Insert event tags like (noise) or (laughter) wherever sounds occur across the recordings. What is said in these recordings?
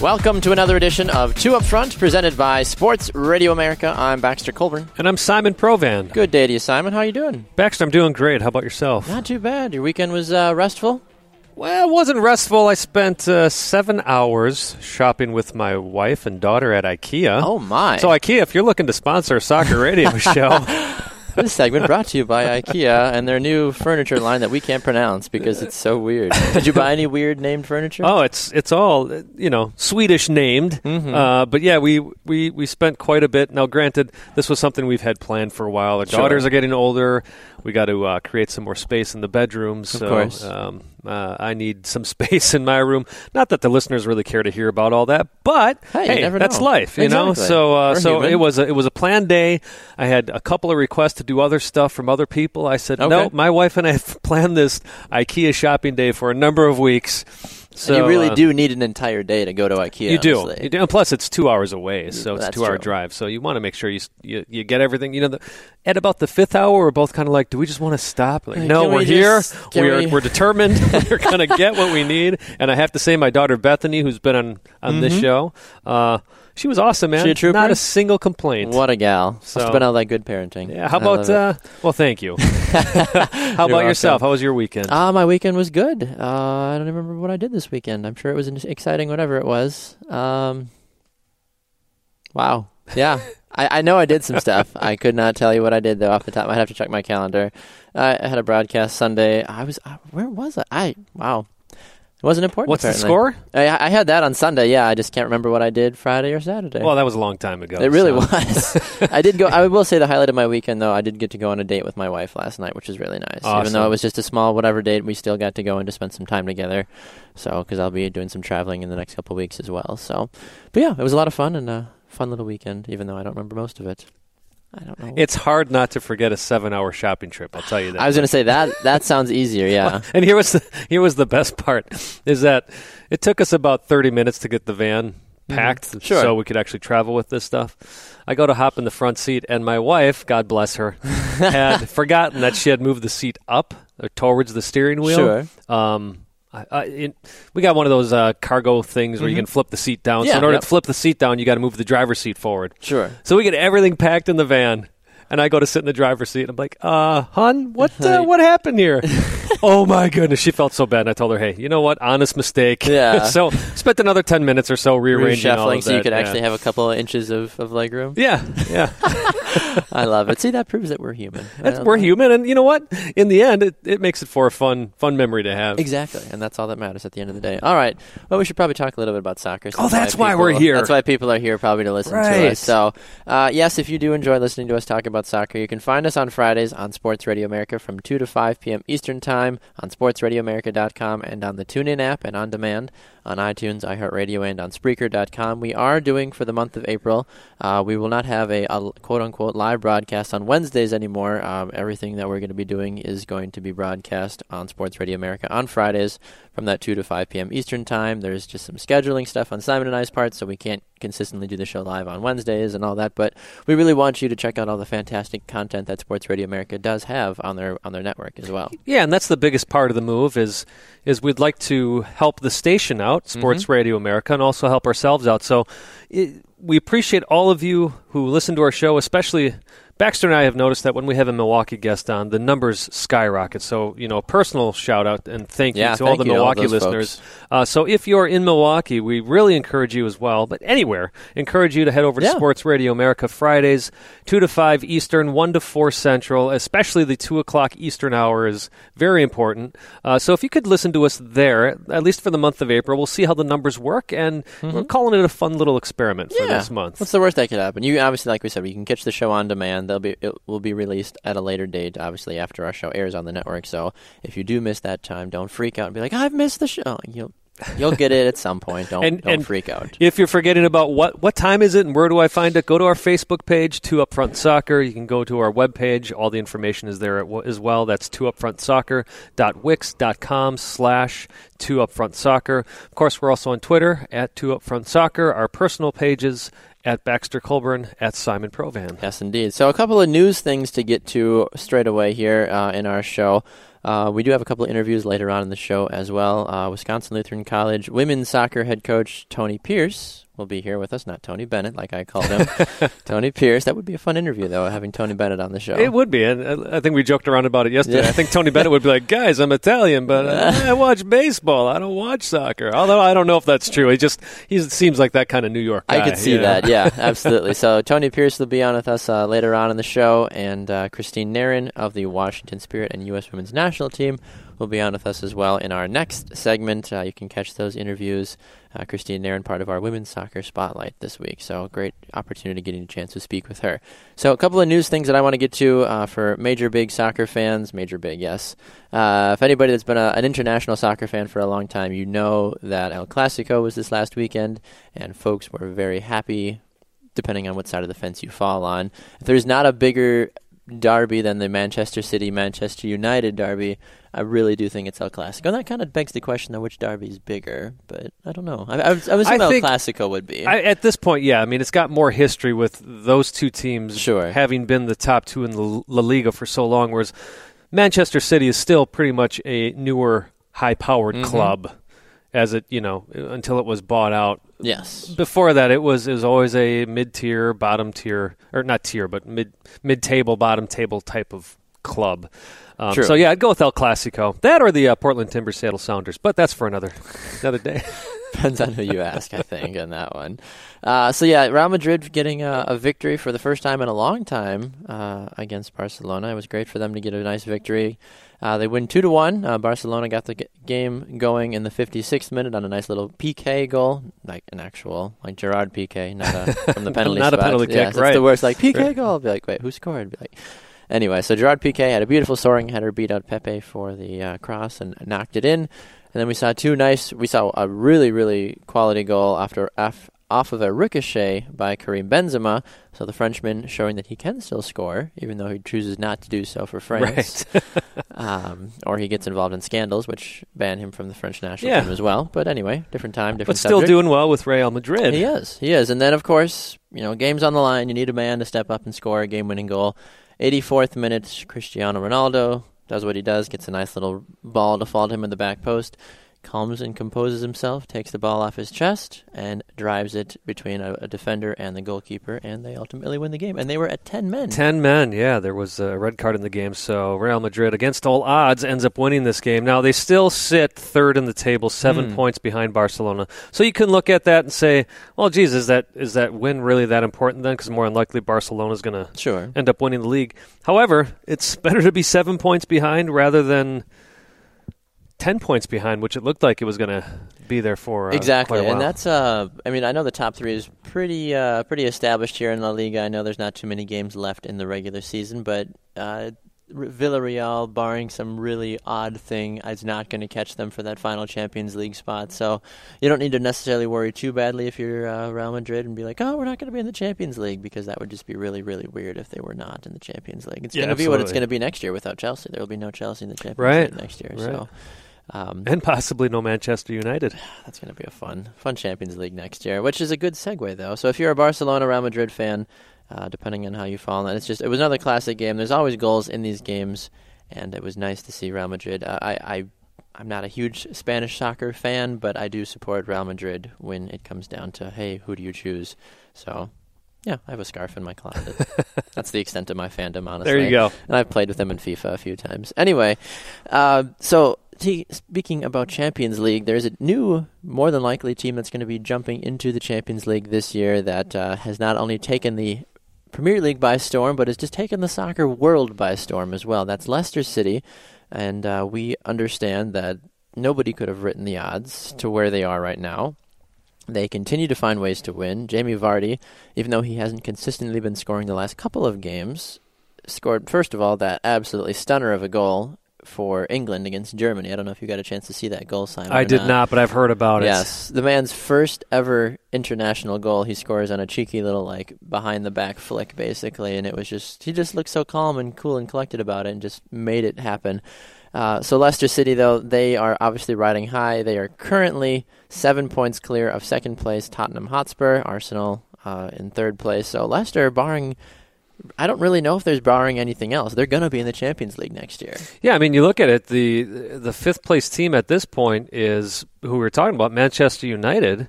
Welcome to another edition of Two Up Front, presented by Sports Radio America. I'm Baxter Colburn. And I'm Simon Provan. Good day to you, Simon. How are you doing? Baxter, I'm doing great. How about yourself? Not too bad. Your weekend was uh, restful? Well, it wasn't restful. I spent uh, seven hours shopping with my wife and daughter at IKEA. Oh, my. So, IKEA, if you're looking to sponsor a soccer radio (laughs) show, This segment brought to you by IKEA and their new furniture line that we can't pronounce because it's so weird. Did you buy any weird named furniture? oh, it's it's all you know Swedish named. Mm-hmm. Uh, but yeah, we, we we spent quite a bit. Now, granted, this was something we've had planned for a while. Our Sure. daughters are getting older. We got to uh, create some more space in the bedrooms. Of so, course. Um, uh, I need some (laughs) space in my room. Not that the listeners really care to hear about all that, but Hey, never that's know. life, you know. So uh, so human. it was a, it was a planned day. I had a couple of requests to do other stuff from other people. I said, Okay. no, my wife and I have (laughs) planned this IKEA shopping day for a number of weeks. So and you really uh, do need an entire day to go to IKEA. you do. honestly. You do. And plus, it's two hours away, so it's that's a two-hour drive. So you want to make sure you, you you get everything. You know, the, at about the fifth hour, we're both kind of like, do we just want to stop? Like, no, we we're here. just- can We're we- we're determined. (laughs) (laughs) we're going to get what we need. And I have to say, my daughter Bethany, who's been on on this show, uh, she was awesome, man. She a trooper? Not a single complaint. What a gal. So- Must been all that good parenting. Yeah. How I about? Uh, well, thank you. (laughs) how about yourself? How was your weekend? Ah, my weekend was good. Uh, I don't remember what I did this weekend. I'm sure it was an exciting, whatever it was. Um, wow. Yeah. I, I know I did some stuff. I could not tell you what I did, though, off the top. I'd have to check my calendar. Uh, I had a broadcast Sunday. I was, uh, where was I? I, wow. It wasn't important. What's the score? I, I had that on Sunday, yeah. I just can't remember what I did Friday or Saturday. Well, that was a long time ago. It really so- was. (laughs) I did go. I will say the highlight of my weekend, though, I did get to go on a date with my wife last night, which is really nice. Even though it was just a small whatever date, we still got to go and to spend some time together. So, because I'll be doing some traveling in the next couple of weeks as well. So, but yeah, it was a lot of fun and a fun little weekend, even though I don't remember most of it. I don't know. It's hard not to forget a seven-hour shopping trip. I'll tell you that. I was going to say that that sounds easier. Yeah. (laughs) And here was the, here was the best part is that it took us about 30 minutes to get the van packed Mm-hmm. Sure. so we could actually travel with this stuff. I go to hop in the front seat and my wife, God bless her, (laughs) had forgotten that she had moved the seat up or towards the steering wheel. Sure. Um I, I, it, we got one of those uh, cargo things where you can flip the seat down. so Mm-hmm. In order yep. to flip the seat down, you got to move the driver's seat forward. Sure. So we get everything packed in the van, and I go to sit in the driver's seat. And I'm like, "Uh, hun, what uh, what happened here?" (laughs) oh my goodness, she felt so bad. And I told her, "Hey, you know what? Honest mistake." Yeah. (laughs) so spent another ten minutes or so rearranging all of so you could yeah. actually have a couple of inches of, of leg room. Yeah, yeah. (laughs) I love it. See, that proves that we're human. We're human, and you know what? In the end, it, it makes it for a fun fun memory to have. Exactly, and that's all that matters at the end of the day. All right. Well, we should probably talk a little bit about soccer. Oh, that's why we're here. That's why people are here, probably to listen to Right. us. So, uh, yes, if you do enjoy listening to us talk about soccer, you can find us on Fridays on Sports Radio America from 2 to 5 p.m. Eastern Time on SportsRadioAmerica.com and on the TuneIn app and on demand on iTunes, iHeartRadio, and on Spreaker.com. We are doing for the month of April. Uh, we will not have a, a quote unquote live broadcast on Wednesdays anymore. Um, everything that we're going to be doing is going to be broadcast on Sports Radio America on Fridays from that 2 to 5 p.m. Eastern Time. There's just some scheduling stuff on Simon and I's part, so we can't consistently do the show live on Wednesdays and all that. But we really want you to check out all the fantastic content that Sports Radio America does have on their on their network as well. Yeah, and that's the biggest part of the move is is we'd like to help the station out, Sports mm-hmm. Radio America, and also help ourselves out. So it, we appreciate all of you who listen to our show, especially Baxter and I have noticed that when we have a Milwaukee guest on, the numbers skyrocket. So, you know, a personal shout out and thank yeah, you to all the Milwaukee all listeners. Uh, so, if you're in Milwaukee, we really encourage you as well, but anywhere, encourage you to head over to yeah. Sports Radio America Fridays, 2 to 5 Eastern, 1 to 4 Central, especially the 2 o'clock Eastern hour is very important. Uh, so, if you could listen to us there, at least for the month of April, we'll see how the numbers work, and mm-hmm. we're calling it a fun little experiment yeah. for this month. What's the worst that could happen? You obviously, like we said, you can catch the show on demand they'll be it will be released at a later date, obviously after our show airs on the network. So if you do miss that time, don't freak out and be like, "I've missed the show." You'll You'll get it at some point. Don't and, don't and freak out. If you're forgetting about what what time is it and where do I find it, go to our Facebook page, Two Upfront Soccer. You can go to our webpage. All the information is there as well. That's two upfront soccer.wix.com slash two upfront soccer. Of course, we're also on Twitter at two upfront soccer. Our personal pages at Baxter Colburn, at Simon Provan. Yes, indeed. So, a couple of news things to get to straight away here uh, in our show. Uh, we do have a couple of interviews later on in the show as well. Uh, Wisconsin Lutheran College women's soccer head coach Tony Pierce will be here with us. Not Tony Bennett, like I called him. (laughs) Tony Pierce. That would be a fun interview, though, having Tony Bennett on the show. It would be, and uh, I think we joked around about it yesterday. Yeah. I think Tony Bennett would be like, "Guys, I'm Italian, but uh, (laughs) I watch baseball. I don't watch soccer." Although I don't know if that's true. He just he seems like that kind of New York guy. I could see that. Yeah, (laughs) absolutely. So Tony Pierce will be on with us uh, later on in the show, and uh, Christine Nairn of the Washington Spirit and U.S. Women's National Team will be on with us as well in our next segment. Uh, you can catch those interviews uh, Christine Nairn, part of our women's soccer spotlight this week. So, great opportunity getting a chance to speak with her. So, a couple of news things that I want to get to uh, for major big soccer fans. Major big, yes. Uh, if anybody that's been a, an international soccer fan for a long time, you know that El Clasico was this last weekend, and folks were very happy, depending on what side of the fence you fall on. If there's not a bigger derby than the Manchester City Manchester United derby, I really do think it's El Clasico. And that kind of begs the question of which derby is bigger, but I don't know. I, I, was, I was thinking El Clasico would be. I, at this point, yeah. I mean, it's got more history with those two teams sure. having been the top two in the La Liga for so long, whereas Manchester City is still pretty much a newer, high-powered mm-hmm. club as it, you know, until it was bought out. Yes. Before that, it was it was always a mid-tier, bottom-tier, or not tier, but mid mid-table, bottom-table type of club. Um, True. So yeah, I'd go with El Clasico. That or the uh, Portland Timber Seattle Sounders, but that's for another (laughs) another day. (laughs) Depends on who you ask, I think, on that one. Uh, so yeah, Real Madrid getting a, a, victory for the first time in a long time uh, against Barcelona. It was great for them to get a nice victory. Uh, they win two to one. Uh, Barcelona got the g- game going in the 56th minute on a nice little PK goal, like an actual like Gerard Piqué, not a, (laughs) from the penalty not spot. a penalty yeah, kick, right? the worst. Like PK right. goal, I'll be like, wait, who scored? Be like. Anyway, so Gerard Piqué had a beautiful soaring header, beat out Pepe for the uh, cross and knocked it in. And then we saw two nice, we saw a really, really quality goal after af, off of a ricochet by Karim Benzema. So the Frenchman showing that he can still score, even though he chooses not to do so for France. Right. (laughs) (laughs) um, or he gets involved in scandals, which ban him from the French national yeah. team as well. But anyway, different time, different But still subject. doing well with Real Madrid. He is. He is. And then, of course, you know, game's on the line. You need a man to step up and score a game winning goal. 84th minute, Cristiano Ronaldo does what he does, gets a nice little ball to fall to him in the back post calms and composes himself, takes the ball off his chest, and drives it between a, a, defender and the goalkeeper, and they ultimately win the game. And they were at 10 men. 10 men, yeah. There was a red card in the game, so Real Madrid, against all odds, ends up winning this game. Now, they still sit third in the table, seven mm. points behind Barcelona. So you can look at that and say, well, geez, is that, is that win really that important then? Because more unlikely Barcelona is going to sure. end up winning the league. However, it's (laughs) better to be seven points behind rather than 10 points behind, which it looked like it was going to be there for uh, exactly. and that's uh, I mean, I know the top three is pretty uh, pretty established here in La Liga. I know there's not too many games left in the regular season, but uh, Villarreal, barring some really odd thing, is not going to catch them for that final Champions League spot. So you don't need to necessarily worry too badly if you're uh, Real Madrid and be like, oh, we're not going to be in the Champions League because that would just be really, really weird if they were not in the Champions League. It's Yeah, going to be what it's going to be next year without Chelsea. There will be no Chelsea in the Champions Right, League next year. right. So. Um, and possibly no Manchester United. (sighs) that's going to be a fun, fun Champions League next year, which is a good segue though. So if you're a Barcelona Real Madrid fan, uh, depending on how you fall that, it's just it was another classic game. There's always goals in these games, and it was nice to see Real Madrid. Uh, I, I, I'm not a huge Spanish soccer fan, but I do support Real Madrid when it comes down to hey, who do you choose? So. Yeah, I have a scarf in my closet. (laughs) That's the extent of my fandom, honestly. There you go. And I've played with them in FIFA a few times. Anyway, uh, so t- speaking about Champions League, there's a new, more than likely team that's going to be jumping into the Champions League this year that uh, has not only taken the Premier League by storm, but has just taken the soccer world by storm as well. That's Leicester City, and uh, we understand that nobody could have written the odds to where they are right now. They continue to find ways to win. Jamie Vardy, even though he hasn't consistently been scoring the last couple of games, scored first of all that absolutely stunner of a goal for England against Germany. I don't know if you got a chance to see that goal, sign. I did not, but I've heard about it. Yes, the man's first ever international goal. He scores on a cheeky little like behind the back flick, basically, and it was just he just looked so calm and cool and collected about it, and just made it happen. Uh, so Leicester City, though, they are obviously riding high. They are currently seven points clear of second place Tottenham Hotspur. Arsenal uh, in third place. So Leicester, barring, I don't really know if there's barring anything else. They're going to be in the Champions League next year. Yeah, I mean, you look at it. the The fifth place team at this point is who we are talking about, Manchester United.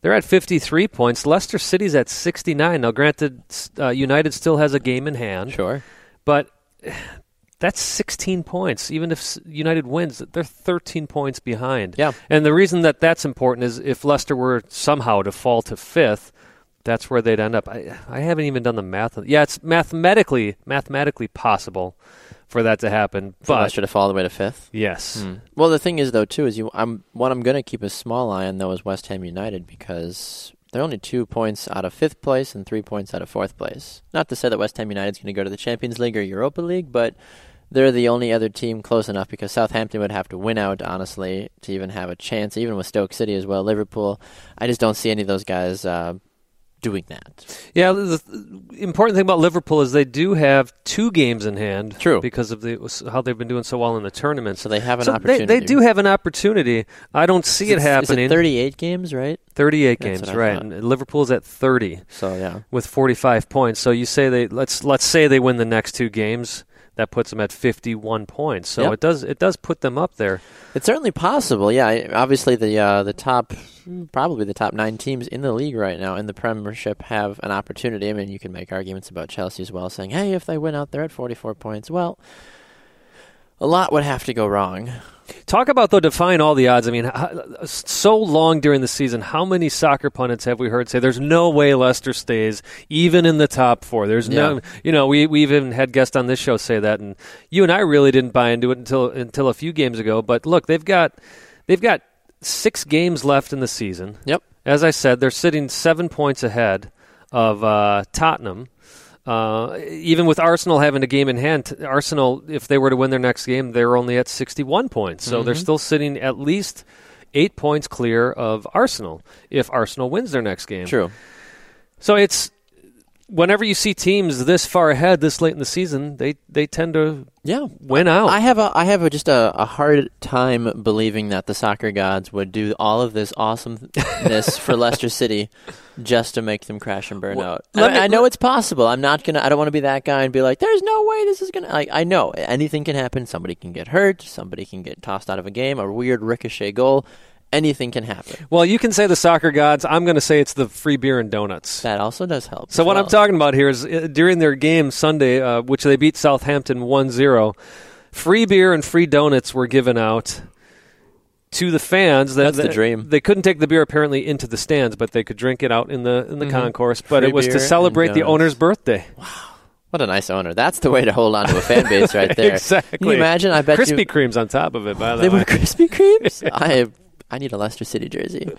They're at 53 points. Leicester City's at 69. Now, granted, uh, United still has a game in hand, Sure. but that's 16 points. Even if United wins, they're 13 points behind. Yeah. And the reason that that's important is if Leicester were somehow to fall to fifth, that's where they'd end up. I, I haven't even done the math. Yeah, it's mathematically mathematically possible for that to happen, but Leicester to fall all the way to fifth. yes, Hmm. Well, the thing is, though, too, is you. I'm what I'm going to keep a small eye on, though, is West Ham United because they're only two points out of fifth place and three points out of fourth place. Not to say that West Ham United's going to go to the Champions League or Europa League, but they're the only other team close enough because Southampton would have to win out, honestly, to even have a chance. Even with Stoke City as well, Liverpool. I just don't see any of those guys uh, doing that. yeah. The, important thing about Liverpool is they do have two games in hand, True. because of the how they've been doing so well in the tournament. So they have an So opportunity. they do have an opportunity. I don't see it happening. Is it 38 games, right? 38 That's games, right? And Liverpool's at 30 So yeah. with 45 points. So you say they let's let's say they win the next two games. That puts them at 51 points. So Yep. it does it does put them up there. It's certainly possible. Yeah, obviously the uh, the top, probably the top nine teams in the league right now in the Premiership have an opportunity. I mean, you can make arguments about Chelsea as well, saying, "Hey, if they win out there at 44 points, well, a lot would have to go wrong." Talk about though defying all the odds. I mean, so long during the season, how many soccer pundits have we heard say there's no way Leicester stays even in the top four? There's no, you know, we we even had guests on this show say that, and you and I really didn't buy into it until until a few games ago. But look, they've got they've got six games left in the season. Yep. As I said, they're sitting seven points ahead of uh, Tottenham. Uh, even with Arsenal having a game in hand, Arsenal, if they were to win their next game, they're only at 61 points. So they're still sitting at least eight points clear of Arsenal if Arsenal wins their next game. True. So it's whenever you see teams this far ahead, this late in the season, they, they tend to Yeah. win out. I have a I have a, just a, a hard time believing that the soccer gods would do all of this awesomeness for (laughs) Leicester City just to make them crash and burn Well, out. I, me- I know it's possible. I'm not gonna. I don't want to be that guy and be like, "There's no way this is gonna." Like, I know anything can happen. Somebody can get hurt. Somebody can get tossed out of a game. A weird ricochet goal. Anything can happen. well, you can say the soccer gods. I'm going to say it's the free beer and donuts. That also does help. So what I'm talking about here is uh, during their game Sunday, uh, which they beat Southampton 1-0, free beer and free donuts were given out to the fans. That- That's the dream. They couldn't take the beer apparently into the stands, but they could drink it out in the in the Mhm. concourse. But Free it was to celebrate the owner's birthday. Wow. What a nice owner. That's the way to hold on to a fan base right (laughs) there. exactly. Can you imagine? I bet Krispy Kremes on top of it. By the they way, they were Krispy Kremes. (laughs) I I need a Leicester City jersey. (laughs)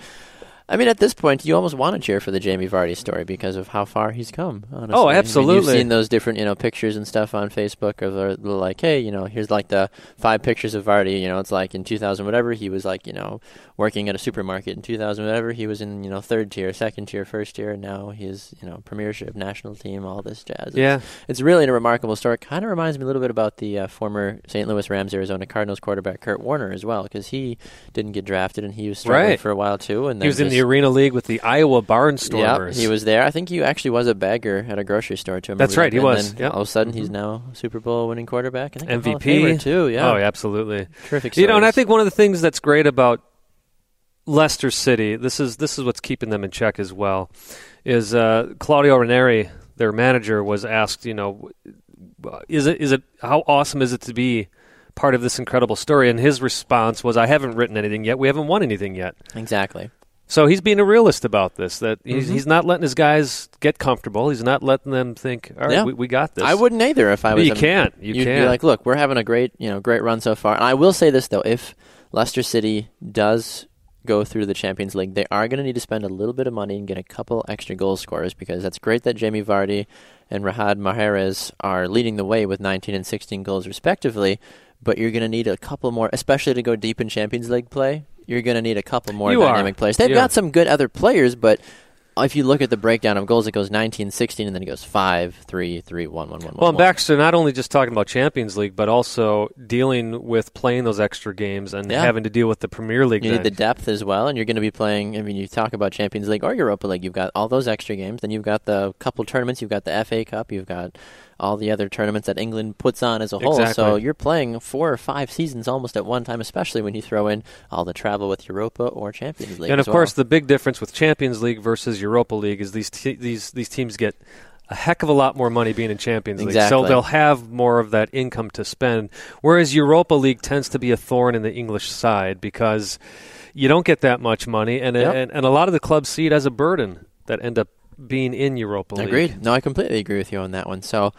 I mean, at this point, you almost want to cheer for the Jamie Vardy story because of how far he's come. Honestly. Oh, I mean, absolutely. you've seen those different, you know, pictures and stuff on Facebook of the, the like, hey, you know, here's like the five pictures of Vardy. You know, it's like in 2000 whatever he was like, you know, working at a supermarket. In 2000 whatever he was in, you know, third tier, second tier, first tier, and now he's, you know, premiership, national team, all this jazz. It's, Yeah. it's really a remarkable story. Kind of reminds me a little bit about the uh, former St. Louis Rams, Arizona Cardinals quarterback Kurt Warner as well, because he didn't get drafted and he was struggling Right. for a while too. And He then was in the Arena League with the Iowa Barnstormers. yeah, he was there. I think he actually was a bagger at a grocery store too. I That's right, he And was, yep. All of a sudden, he's now a Super Bowl winning quarterback. I think a Hall of MVP too. Yeah. Oh, absolutely. Terrific. You know, and I think one of the things that's great about Leicester City, this is this is what's keeping them in check as well, is uh, Claudio Ranieri, their manager, was asked, you know, is it is it how awesome is it to be part of this incredible story? And his response was, I haven't written anything yet. We haven't won anything yet. exactly. So he's being a realist about this. That he's, Mhm. he's not letting his guys get comfortable. He's not letting them think, all right, Yeah. we, we got this. I wouldn't either if I But was. you him. can't. You You'd can't. be like, look, we're having a great, you know, great run so far. And I will say this though, if Leicester City does go through the Champions League, they are going to need to spend a little bit of money and get a couple extra goal scorers because that's great that Jamie Vardy and Riyad Mahrez are leading the way with 19 and 16 goals respectively. But you're going to need a couple more, especially to go deep in Champions League play. You're going to need a couple more You are. dynamic players. They've Yeah. got some good other players, but if you look at the breakdown of goals, it goes 19, 16, and then it goes 5, 3, 3, 1, 1, 1, Well, 1. and Baxter not only just talking about Champions League, but also dealing with playing those extra games and Yeah. having to deal with the Premier League. You need the depth as well, and you're going to be playing. I mean, you talk about Champions League or Europa League. You've got all those extra games. Then you've got the couple tournaments. You've got the FA Cup. You've got all the other tournaments that England puts on as a whole. So you're playing four or five seasons almost at one time, especially when you throw in all the travel with Europa or Champions League. and of course, the big difference with Champions League versus Europa League is these te- these these teams get a heck of a lot more money being in Champions League, so they'll have more of that income to spend. Whereas Europa League tends to be a thorn in the English side because you don't get that much money, and Yep. and, and a lot of the clubs see it as a burden that end up being in Europa League. Agreed. No, I completely agree with you on that one. So,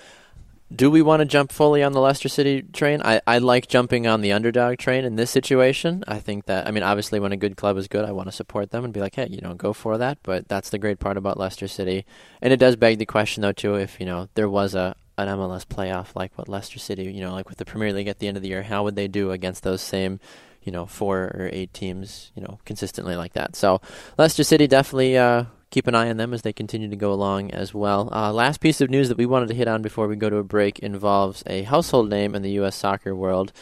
do we want to jump fully on the Leicester City train? I, I like jumping on the underdog train in this situation. I think that, I mean, obviously, when a good club is good, I want to support them and be like, hey, you know, go for that. But that's the great part about Leicester City. And it does beg the question, though, too, if, you know, there was a an MLS playoff like what Leicester City, you know, like with the Premier League at the end of the year, how would they do against those same, you know, four or eight teams, you know, consistently like that? So, Leicester City definitely uh, keep an eye on them as they continue to go along as well. Uh, last piece of news that we wanted to hit on before we go to a break involves a household name in the U.S. soccer world.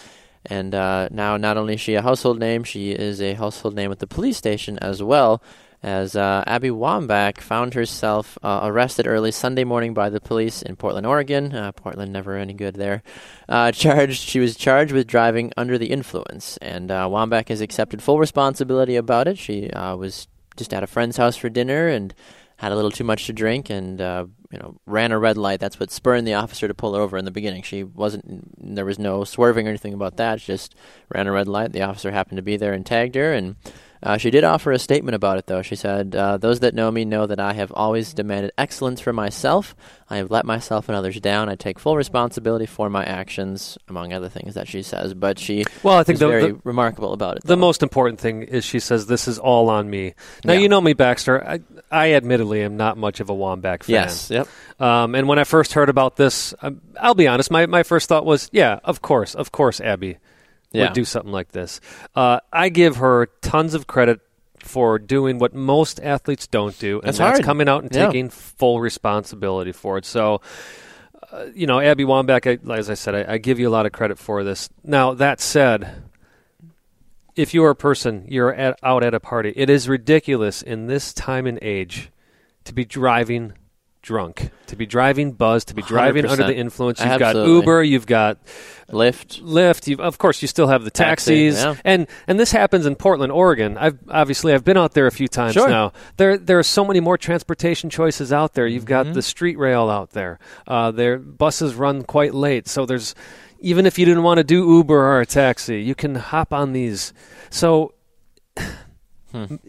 And uh, now, not only is she a household name, she is a household name at the police station as well. As uh, Abby Wambach found herself uh, arrested early Sunday morning by the police in Portland, Oregon. Uh, Portland never any good there. Uh, (laughs) charged, she was charged with driving under the influence, and Wambach has accepted full responsibility about it. She was just at a friend's house for dinner and had a little too much to drink and uh, you know ran a red light. That's what spurred the officer to pull her over in the beginning. She wasn't there was no swerving or anything about that. She just ran a red light. The officer happened to be there and tagged her and. Uh, she did offer a statement about it, though. She said, uh, Those that know me know that I have always demanded excellence for myself. I have let myself and others down. I take full responsibility for my actions, among other things that she says. But she Well, I think is the, very the, remarkable about it. the though. most important thing is she says this is all on me. Now Yeah. you know me, Baxter. I, I admittedly am not much of a Wambach fan. Yes, yep. Um, and when I first heard about this, um, I'll be honest. My my first thought was, yeah, of course, of course, Abby Yeah. would do something like this. Uh, I give her tons of credit for doing what most athletes don't do, and That's that's coming out and Yeah. taking full responsibility for it. So. Uh, you know, Abby Wambach, I, as I said, I, I give you a lot of credit for this. Now, that said, if you're a person, you're at, out at a party, it is ridiculous in this time and age to be driving drunk, to be driving buzzed, to be driving under 100%. the influence. You've got Uber, you've got Lyft. Lyft. You've, of course, you still have the Taxi, taxis, yeah. and and this happens in Portland, Oregon. I've obviously I've been out there a few times Sure. now. There there are so many more transportation choices out there. You've Mm-hmm. got the street rail out there. Uh, their buses run quite late, so there's even if you didn't want to do Uber or a taxi, you can hop on these. So.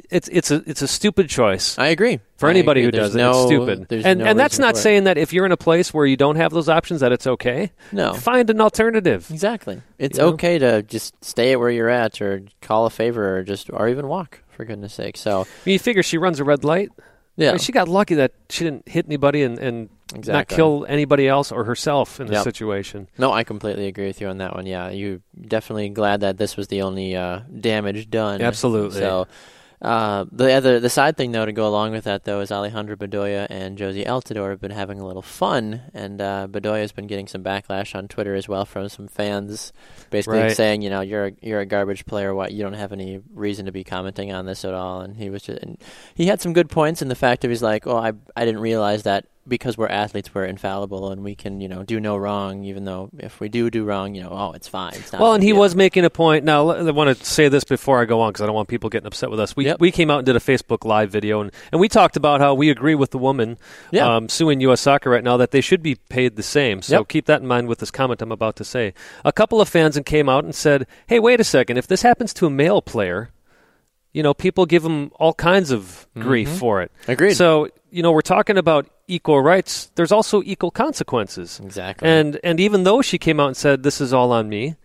It's it's a it's a stupid choice I agree. for I anybody agree. who There's does it. it's stupid, and no and that's not saying that if you're in a place where you don't have those options that it's okay. No. find an alternative. Exactly. It's You know? okay to just stay at where you're at, or call a favor, or just, or even walk for goodness sake. So you figure she runs a red light. yeah, I mean, she got lucky that she didn't hit anybody and, and not kill anybody else or herself in Yep. situation. No, I completely agree with you on that one. Yeah, you definitely glad that this was the only uh, damage done. Absolutely. So, uh, the other, the side thing though to go along with that though is Alejandro Bedoya and Jozy Altidore have been having a little fun, and uh, Bedoya's been getting some backlash on Twitter as well from some fans, basically Right. saying, you know, you're a, you're a garbage player. What you don't have any reason to be commenting on this at all. And he was just, and he had some good points in the fact of he's like, oh, I I didn't realize that because we're athletes, we're infallible and we can, you know, do no wrong. Even though if we do do wrong, you know, oh, it's fine. It's not Well, and he was making a point. Now, I want to say this before I go on because I don't want people getting upset with us. We Yep. we came out and did a Facebook Live video, and, and we talked about how we agree with the woman Yeah. um, suing U.S. Soccer right now that they should be paid the same. So Yep. keep that in mind with this comment I'm about to say. A couple of fans and came out and said, "Hey, wait a second. If this happens to a male player." You know, people give them all kinds of grief for it. Mm-hmm. Agreed. So, you know, we're talking about equal rights. There's also equal consequences. exactly. And and even though she came out and said this is all on me,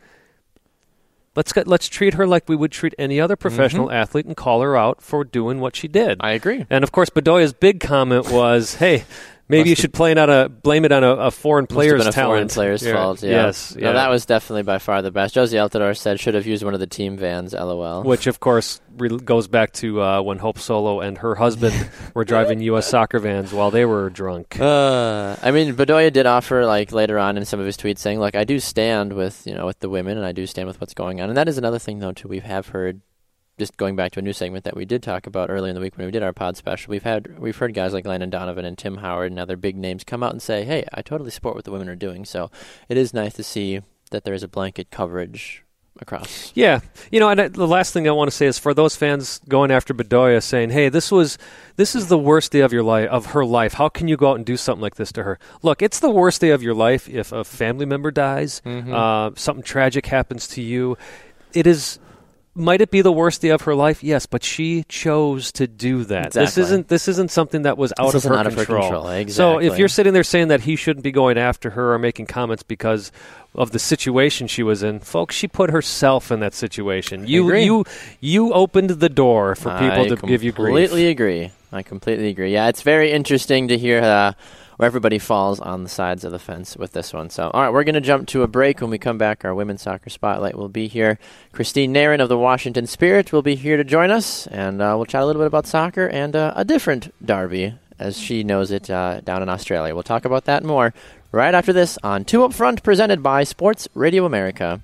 let's get, let's treat her like we would treat any other professional athlete and call her out for doing what she did. Mm-hmm. I agree. and of course, Bedoya's big comment was, (laughs) "Hey, maybe you should play it on a blame it on a, a foreign Must have player's been a talent." foreign player's Yeah. fault. Yeah. Yes, No, that was definitely by far the best. Jozy Altidore said should have used one of the team vans. LOL. Which, of course, re- goes back to uh, when Hope Solo and her husband (laughs) were driving U.S. soccer vans while they were drunk. Uh, I mean, Bedoya did offer like later on in some of his tweets saying, "Look, I do stand with you know with the women, and I do stand with what's going on." And that is another thing, though, too. We have heard, just going back to a new segment that we did talk about earlier in the week when we did our pod special. We've had we've heard guys like Landon Donovan and Tim Howard and other big names come out and say, "Hey, I totally support what the women are doing." So it is nice to see that there is a blanket coverage across. Yeah, you know, and I, the last thing I want to say is for those fans going after Bedoya, saying, "Hey, this was this is the worst day of your life of her life. How can you go out and do something like this to her?" Look, it's the worst day of your life if a family member dies, uh, something tragic happens to you. It is. Might it be the worst day of her life? Yes, but she chose to do that. This isn't this isn't something that was out, of her, out of her control. control, So if you're sitting there saying that he shouldn't be going after her or making comments because of the situation she was in, folks, she put herself in that situation. You agree. you you opened the door for people I to give you grief. completely agree. I completely agree. Yeah, it's very interesting to hear uh, where everybody falls on the sides of the fence with this one. So, all right, we're going to jump to a break. When we come back, our women's soccer spotlight will be here. Christine Nairn of the Washington Spirit will be here to join us, and uh, we'll chat a little bit about soccer and uh, a different derby, as she knows it, uh, down in Australia. We'll talk about that more right after this on Two Up Front, presented by Sports Radio America.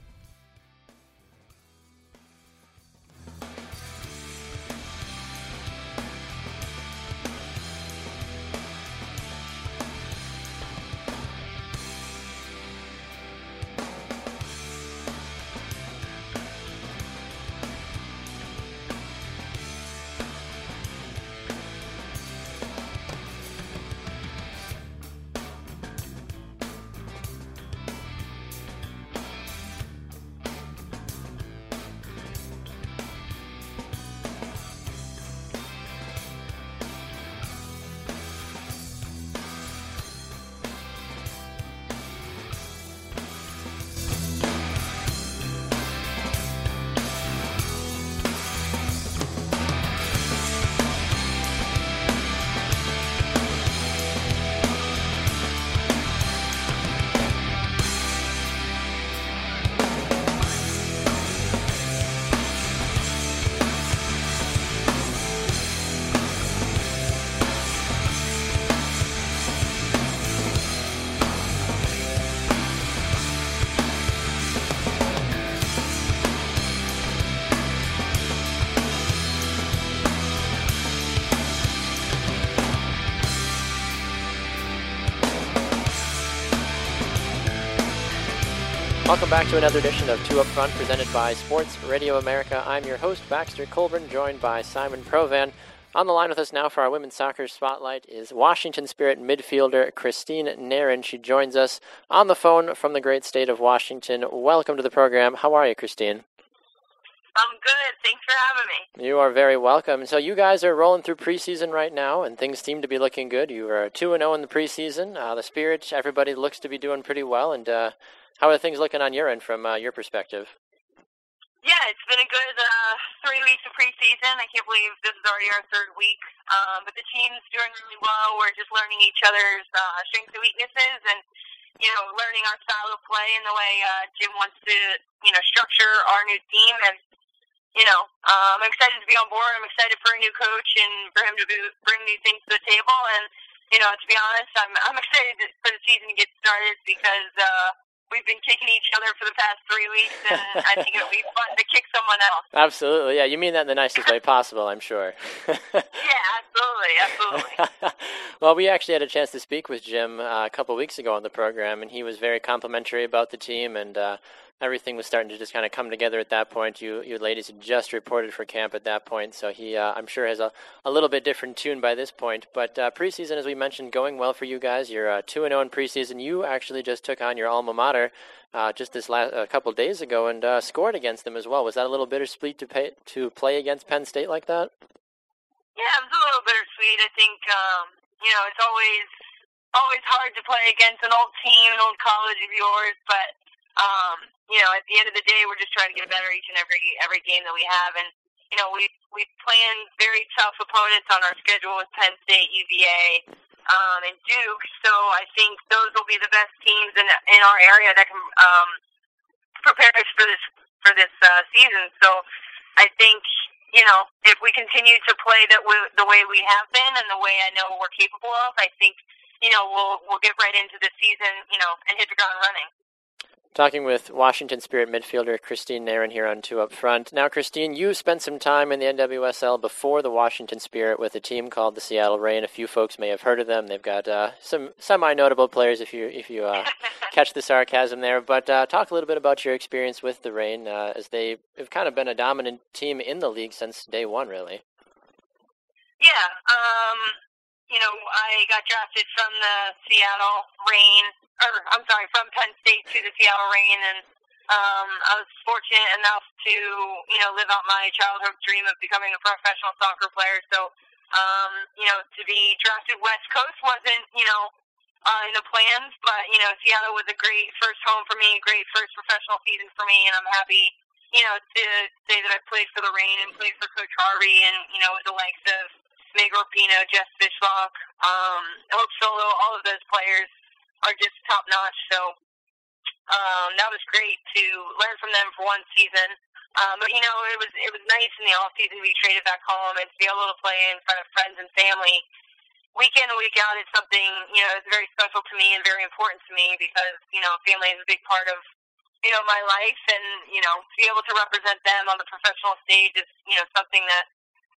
Welcome back to another edition of Two Up Front presented by Sports Radio America. I'm your host, Baxter Colburn, joined by Simon Provan. On the line with us now for our women's soccer spotlight is Washington Spirit midfielder Christine Nairn. She joins us on the phone from the great state of Washington. Welcome to the program. How are you, Christine? I'm good. Thanks for having me. You are very welcome. So you guys are rolling through preseason right now, and things seem to be looking good. You are two and zero in the preseason. Uh, the Spirit, everybody looks to be doing pretty well. And uh, how are things looking on your end from uh, your perspective? Yeah, it's been a good uh, three weeks of preseason. I can't believe this is already our third week. Um, but the team's doing really well. We're just learning each other's uh, strengths and weaknesses, and you know, learning our style of play and the way uh, Jim wants to, you know, structure our new team. And you know, uh, I'm excited to be on board. I'm excited for a new coach and for him to be, bring new things to the table. And you know, to be honest, I'm I'm excited for the season to get started because. uh we've been kicking each other for the past three weeks, and I think it would be (laughs) fun to kick someone else. Absolutely, yeah. You mean that in the nicest way possible, I'm sure. (laughs) yeah, absolutely, absolutely. (laughs) well, we actually had a chance to speak with Jim uh, a couple weeks ago on the program, and he was very complimentary about the team and. Uh, everything was starting to just kind of come together at that point. You you ladies had just reported for camp at that point, so he uh, I'm sure has a, a little bit different tune by this point. But uh, preseason, as we mentioned, going well for you guys. You're uh, two and zero oh in preseason. You actually just took on your alma mater uh, just this last a couple days ago and uh, scored against them as well. Was that a little bittersweet to pay to play against Penn State like that? Yeah, it was a little bittersweet. I think um, you know it's always always hard to play against an old team, an old college of yours, but um, you know, at the end of the day, we're just trying to get better each and every every game that we have, and you know, we we plan very tough opponents on our schedule with Penn State, UVA, um, and Duke. So I think those will be the best teams in in our area that can um, prepare us for this for this uh, season. So I think you know if we continue to play that we, the way we have been and the way I know we're capable of, I think you know we'll we'll get right into the season, you know, and hit the ground running. Talking with Washington Spirit midfielder Christine Nairn here on Two Up Front. Now, Christine, you spent some time in the NWSL before the Washington Spirit with a team called the Seattle Reign. A few folks may have heard of them. They've got uh, some semi-notable players, if you if you uh, (laughs) catch the sarcasm there. But uh, talk a little bit about your experience with the Reign, uh, as they have kind of been a dominant team in the league since day one, really. Yeah, um, you know, I got drafted from the Seattle Reign or I'm sorry, from Penn State to the Seattle Reign, and um, I was fortunate enough to you know live out my childhood dream of becoming a professional soccer player. So um, you know, to be drafted West Coast wasn't you know uh, in the plans, but you know, Seattle was a great first home for me, a great first professional season for me, and I'm happy you know to say that I played for the Reign and played for Coach Harvey, and you know with the likes of Meg Rapinoe, Jess Fishlock, um, Hope Solo, all of those players are just top notch. So um, that was great to learn from them for one season. Um, but you know, it was it was nice in the off season to be traded back home and to be able to play in front of friends and family. Week in and week out is something you know it's very special to me and very important to me because you know family is a big part of you know my life and you know to be able to represent them on the professional stage is you know something that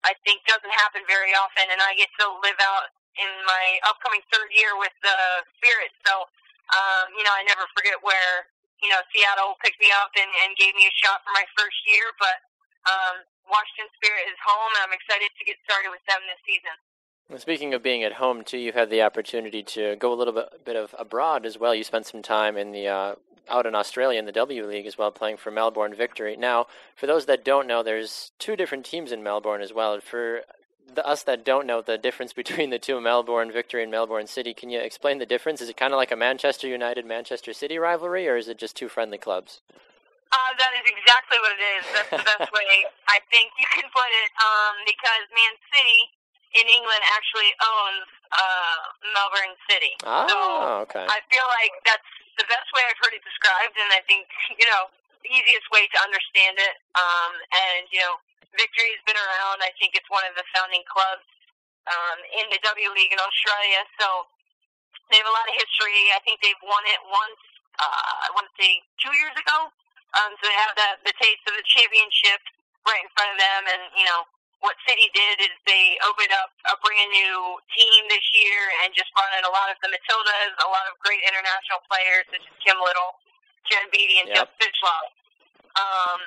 I think doesn't happen very often and I get to live out in my upcoming third year with the Spirit. So, um, you know, I never forget where, you know, Seattle picked me up and, and gave me a shot for my first year. But um, Washington Spirit is home, and I'm excited to get started with them this season. Speaking of being at home too, you've had the opportunity to go a little bit, bit of abroad as well. You spent some time in the uh, out in Australia in the W League as well, playing for Melbourne Victory. Now, for those that don't know, there's two different teams in Melbourne as well. For the, us that don't know the difference (laughs) between the two Melbourne Victory and Melbourne City, can you explain the difference? Is it kind of like a Manchester United Manchester City rivalry, or is it just two friendly clubs? Uh, that is exactly what it is. That's the best (laughs) way I think you can put it. Um, because Man City in England actually owns uh, Melbourne City. Oh, so okay. I feel like that's the best way I've heard it described, and I think you know the easiest way to understand it. Um, and you know Victory's been around. I think it's one of the founding clubs um, in the W League in Australia. So they have a lot of history. I think they've won it once. Uh, I want to say two years ago. Um, so they have the, the taste of the championship right in front of them. And you know what City did is they opened up a brand new team this year and just brought in a lot of the Matildas, a lot of great international players such as Kim Little, Jen Beattie, and yep. Jess Fishlock. Um,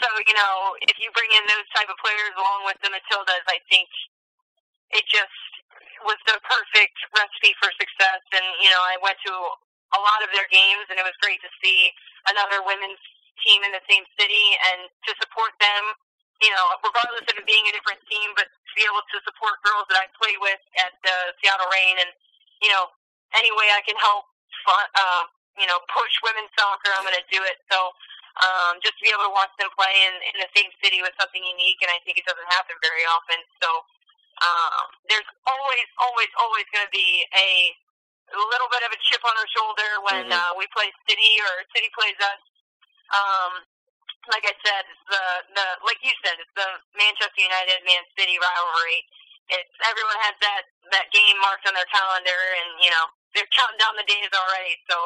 so you know, if you bring in those type of players along with the Matildas, I think it just was the perfect recipe for success. And you know, I went to a lot of their games, and it was great to see another women's team in the same city and to support. You know, regardless of it being a different team, but to be able to support girls that I play with at the Seattle Reign, and you know, any way I can help, uh, you know, push women's soccer, I'm going to do it. So um, just to be able to watch them play in, in the same city was something unique, and I think it doesn't happen very often. So um, there's always, always, always going to be a little bit of a chip on our shoulder when Mhm. uh, we play City or City plays us. Um, like I said, it's the the like you said, it's the Manchester United Man City rivalry. It's everyone has that that game marked on their calendar, and you know they're counting down the days already. So,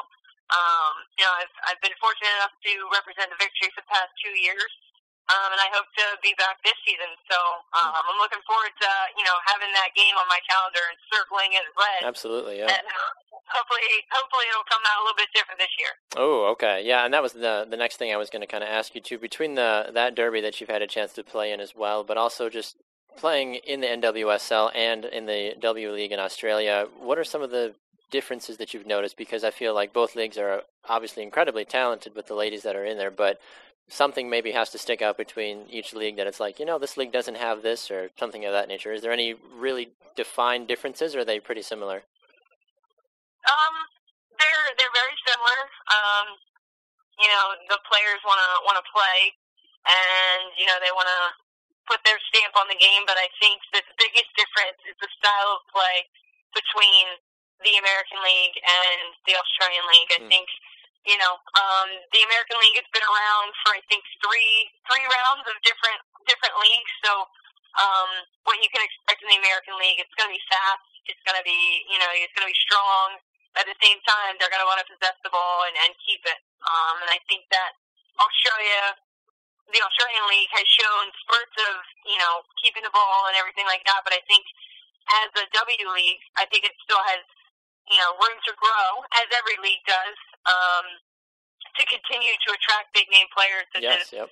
um, you know, I've I've been fortunate enough to represent the victory for the past two years, um, and I hope to be back this season. So, um, I'm looking forward to you know having that game on my calendar and circling it red. Absolutely, yeah. And uh, hopefully, hopefully it'll come out a little bit different this year. Oh, okay, yeah, and that was the the next thing I was going to kind of ask you too. Between the that derby that you've had a chance to play in as well, but also just playing in the NWSL and in the W League in Australia, what are some of the differences that you've noticed? Because I feel like both leagues are obviously incredibly talented with the ladies that are in there, but something maybe has to stick out between each league that it's like, you know, this league doesn't have this or something of that nature. Is there any really defined differences, or are they pretty similar? Um, they're they're very similar. Um, you know, the players want to want to play, and you know they want to put their stamp on the game. But I think the biggest difference is the style of play between the American League and the Australian League. I Hmm. think you know um, the American League has been around for I think three three rounds of different different leagues. So um, what you can expect in the American League, it's going to be fast. It's going to be you know it's going to be strong at the same time, they're going to want to possess the ball and, and keep it. Um, and I think that Australia, the Australian League, has shown spurts of you know keeping the ball and everything like that. But I think as a W League, I think it still has you know room to grow, as every league does, um, to continue to attract big name players such as Yes, yep.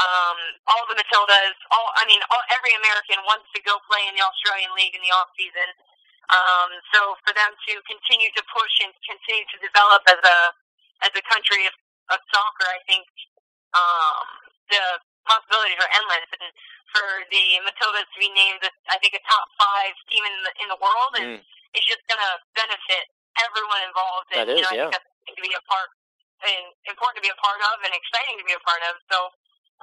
um, all the Matildas, all I mean, all, every American wants to go play in the Australian League in the off season. Um, so for them to continue to push and continue to develop as a as a country of, of soccer, I think um, the possibilities are endless. And for the Matildas to be named, I think a top five team in the in the world, and Mm. it's just going to benefit everyone involved. And That you is, know, I yeah. think that's to be a part and important to be a part of, and exciting to be a part of. So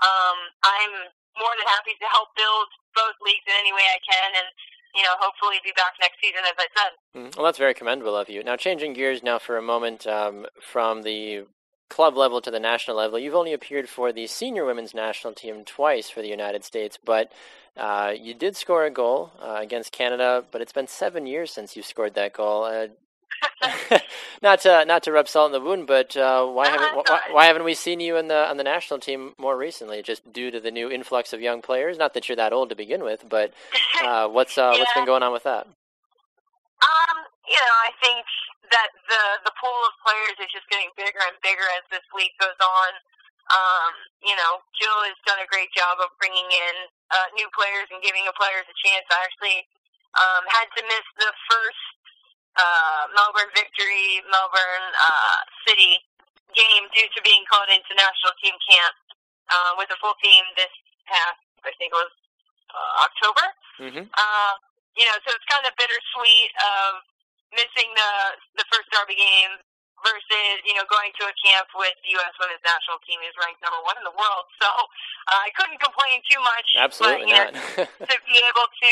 um, I'm more than happy to help build both leagues in any way I can, and you know, hopefully be back next season, as I said. Mm, Well, that's very commendable of you. Now, changing gears now for a moment um, from the club level to the national level, you've only appeared for the senior women's national team twice for the United States, but uh, you did score a goal uh, against Canada, but it's been seven years since you scored that goal. Uh, not to not to rub salt in the wound, but uh, why haven't why, why haven't we seen you in the on the national team more recently? Just due to the new influx of young players. Not that you're that old to begin with, but (laughs) uh, what's uh, what's Yeah. been going on with that? Um, you know, I think that the the pool of players is just getting bigger and bigger as this league goes on. Um, you know, Jill has done a great job of bringing in uh, new players and giving the players a chance. I actually um, had to miss the first uh, Melbourne Victory, Melbourne uh, City game due to being called into national team camp uh, with the full team this past, I think it was uh, October. hmm Uh, you know, so it's kind of bittersweet of missing the the first derby game versus you know going to a camp with the U.S. Women's National Team who's ranked number one in the world. So uh, I couldn't complain too much. Absolutely but, you not. Know, (laughs) to be able to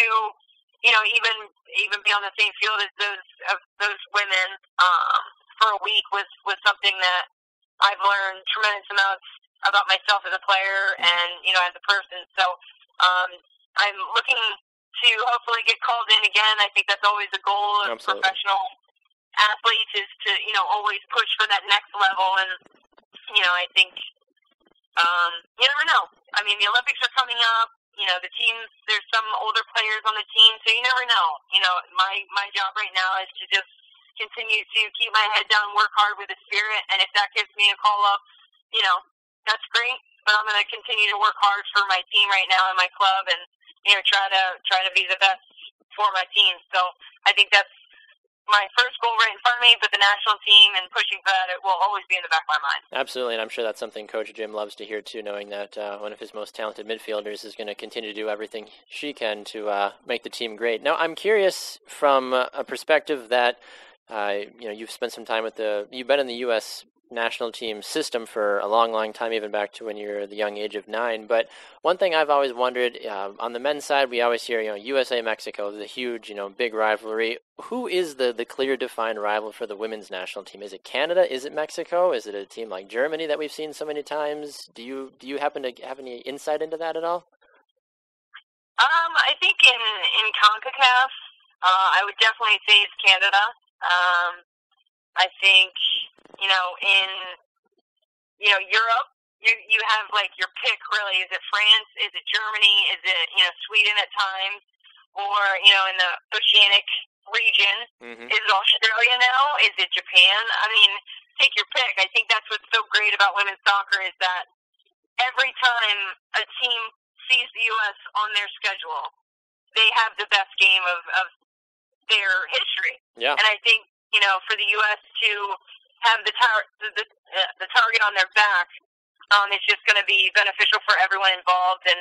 you know even even be on the same field as those of those women um, for a week was was something that I've learned tremendous amounts about myself as a player and you know as a person. So um, I'm looking to hopefully get called in again. I think that's always the goal of Absolutely. professional athletes is to you know always push for that next level. And you know I think um, you never know. I mean the Olympics are coming up. You know the teams. There's some older players on the team, so you never know. You know my my job right now is to just continue to keep my head down, work hard with the spirit, and if that gives me a call up, you know that's great. But I'm going to continue to work hard for my team right now and my club, and you know try to try to be the best for my team. So I think that's my first goal right in front of me. But the national team and pushing for that, it will always be in the back of my mind. Absolutely, and I'm sure that's something Coach Jim loves to hear too, knowing that uh, one of his most talented midfielders is going to continue to do everything she can to uh, make the team great. Now, I'm curious from a perspective that uh, you know, you've spent some time with the, you've been in the U.S. national team system for a long, long time, even back to when you're the young age of nine. But one thing I've always wondered uh, on the men's side, we always hear, you know, USA Mexico, the huge, you know, big rivalry. Who is the the clear defined rival for the women's national team? Is it Canada? Is it Mexico? Is it a team like Germany that we've seen so many times? Do you do you happen to have any insight into that at all? Um, I think in in Concacaf, uh, I would definitely say it's Canada. Um, I think you know in you know Europe, you you have like your pick really. Is it France? Is it Germany? Is it you know Sweden at times? Or you know in the oceanic region, Mm-hmm. is it Australia now? Is it Japan? I mean, take your pick. I think that's what's so great about women's soccer is that every time a team sees the U.S. on their schedule, they have the best game of, of their history. Yeah. And I think you know for the U.S. to have the tar- the the, uh, the target on their back, um, is just going to be beneficial for everyone involved. And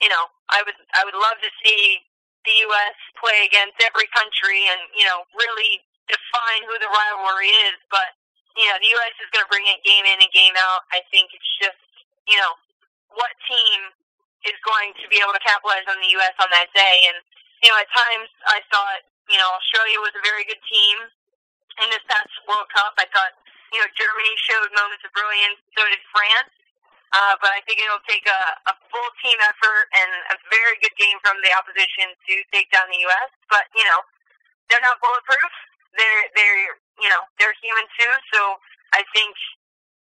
you know, I would I would love to see the U.S. play against every country and you know really define who the rivalry is. But you know, the U.S. is going to bring it game in and game out. I think it's just you know what team is going to be able to capitalize on the U.S. on that day. And you know, at times I thought you know Australia was a very good team in this past World Cup. I thought you know Germany showed moments of brilliance. So did France. Uh, but I think it'll take a, a full team effort and a very good game from the opposition to take down the U.S. But you know, they're not bulletproof. They're they're you know they're human too. So I think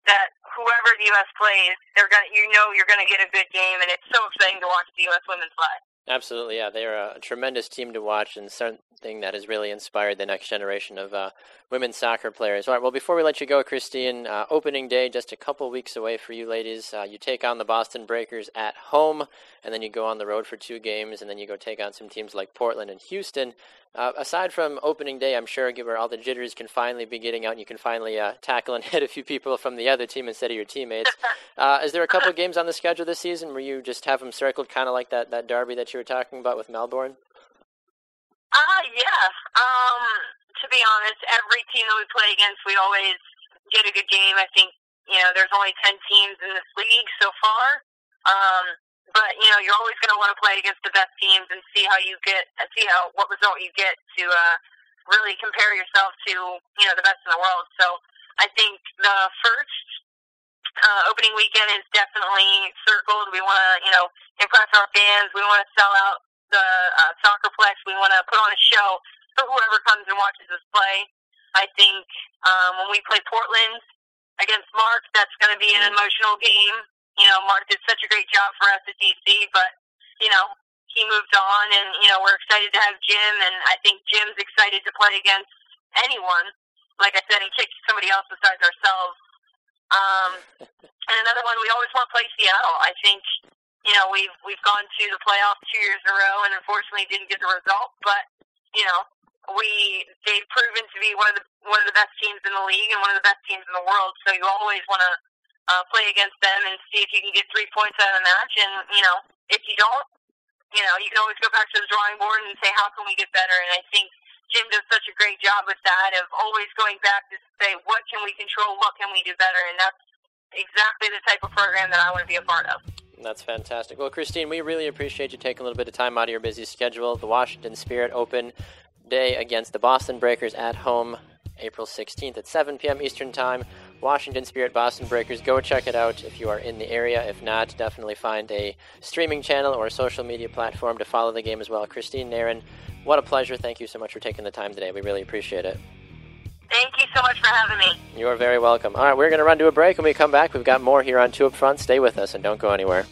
that whoever the U.S. plays, they're gonna you know you're gonna get a good game, and it's so exciting to watch the U.S. women's play. Absolutely, yeah. They are a tremendous team to watch and something that has really inspired the next generation of uh, women's soccer players. All right, well, before we let you go, Christine, uh, opening day just a couple weeks away for you ladies. Uh, you take on the Boston Breakers at home, and then you go on the road for two games, and then you go take on some teams like Portland and Houston. Uh, aside from opening day, I'm sure where all the jitters can finally be getting out and you can finally uh, tackle and (laughs) hit a few people from the other team instead of your teammates. (laughs) Uh, is there a couple of games on the schedule this season where you just have them circled, kind of like that, that derby that you were talking about with Melbourne? Uh, yeah. Um, to be honest, every team that we play against, we always get a good game. I think, you know, there's only 10 teams in this league so far. Um, but, you know, you're always going to want to play against the best teams and see how you get, see how, what result you get to, uh, really compare yourself to, you know, the best in the world. So I think the first, uh, opening weekend is definitely circled. We want to, you know, impress our fans. We want to sell out the uh, soccerplex. We want to put on a show for whoever comes and watches us play. I think um, when we play Portland against Mark, that's going to be an emotional game. You know, Mark did such a great job for us at DC, but you know he moved on, and you know we're excited to have Jim, and I think Jim's excited to play against anyone. Like I said, he kicked somebody else besides ourselves. Um, (laughs) and another one, we always want to play Seattle. I think you know, we've we've gone to the playoffs two years in a row, and unfortunately didn't get the result. But you know, we they've proven to be one of the one of the best teams in the league and one of the best teams in the world. So you always want to uh, play against them and see if you can get three points out of the match. And you know, if you don't, you know, you can always go back to the drawing board and say, how can we get better? And I think Jim does such a great job with that of always going back to say, what can we control? What can we do better? And that's exactly the type of program that I want to be a part of. That's fantastic. Well, Christine, we really appreciate you taking a little bit of time out of your busy schedule. The Washington Spirit Open day against the Boston Breakers at home, April 16th at 7 p.m. Eastern Time. Washington Spirit Boston Breakers. Go check it out if you are in the area. If not, definitely find a streaming channel or a social media platform to follow the game as well. Christine Nairn, what a pleasure. Thank you so much for taking the time today. We really appreciate it. Thank you so much for having me. You are very welcome. All right, we're going to run to a break. When we come back, we've got more here on Two Up Front. Stay with us and don't go anywhere.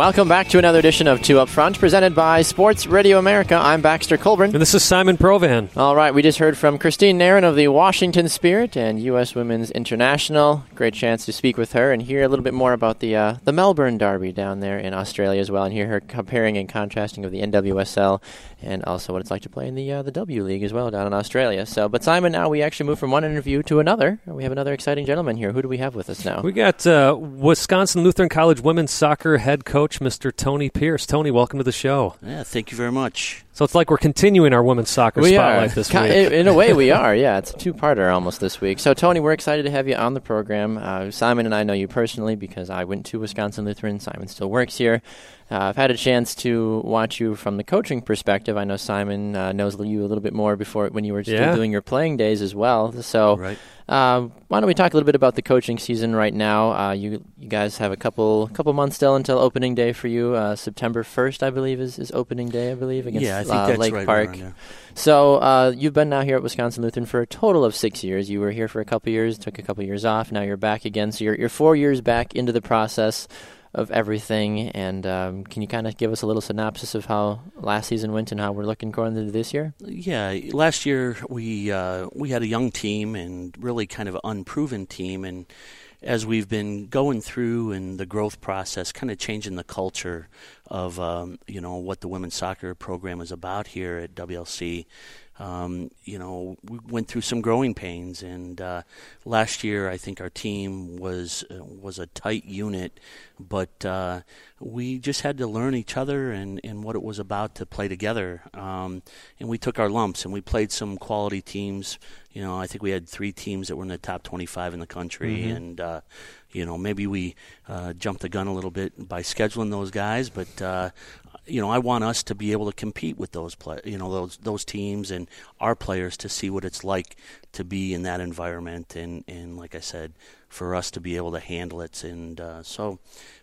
Welcome back to another edition of Two Up Front, presented by Sports Radio America. I'm Baxter Colburn. And this is Simon Provan. All right, we just heard from Christine Nairn of the Washington Spirit and U.S. Women's International. Great chance to speak with her and hear a little bit more about the uh, the Melbourne Derby down there in Australia as well, and hear her comparing and contrasting of the NWSL and also what it's like to play in the uh, the W League as well down in Australia. So, but Simon, now we actually move from one interview to another. We have another exciting gentleman here. Who do we have with us now? We got uh, Wisconsin Lutheran College women's soccer head coach, Mr. Tony Pierce. Tony, welcome to the show. Yeah, thank you very much. So it's like we're continuing our women's soccer we spotlight are. this week. In a way, we (laughs) are. Yeah, it's a two-parter almost this week. So, Tony, we're excited to have you on the program. Uh, Simon and I know you personally because I went to Wisconsin Lutheran. Simon still works here. Uh, I've had a chance to watch you from the coaching perspective. I know Simon uh, knows you a little bit more before when you were still Yeah. doing your playing days as well. So, Right. uh, why don't we talk a little bit about the coaching season right now? Uh, you you guys have a couple couple months still until opening day for you. Uh, September first, I believe, is, is opening day. I believe against yeah, I think uh, Lake right Park. around there. So uh, you've been now here at Wisconsin Lutheran for a total of six years. You were here for a couple years, took a couple years off. Now you're back again. So you're, you're four years back into the process of everything. And um, can you kind of give us a little synopsis of how last season went and how we're looking going into this year? Yeah, last year we uh, we had a young team and really kind of an unproven team, and as we've been going through and the growth process, kind of changing the culture of um, you know what the women's soccer program is about here at WLC. Um, you know, we went through some growing pains, and uh, last year I think our team was uh, was a tight unit, but uh, we just had to learn each other and, and what it was about to play together. Um, and we took our lumps, and we played some quality teams. You know, I think we had three teams that were in the top 25 in the country, and uh, you know maybe we uh, jumped the gun a little bit by scheduling those guys, but uh, you know I want us to be able to compete with those play, you know those those teams and our players to see what it's like to be in that environment, and and like I said, for us to be able to handle it, and uh, so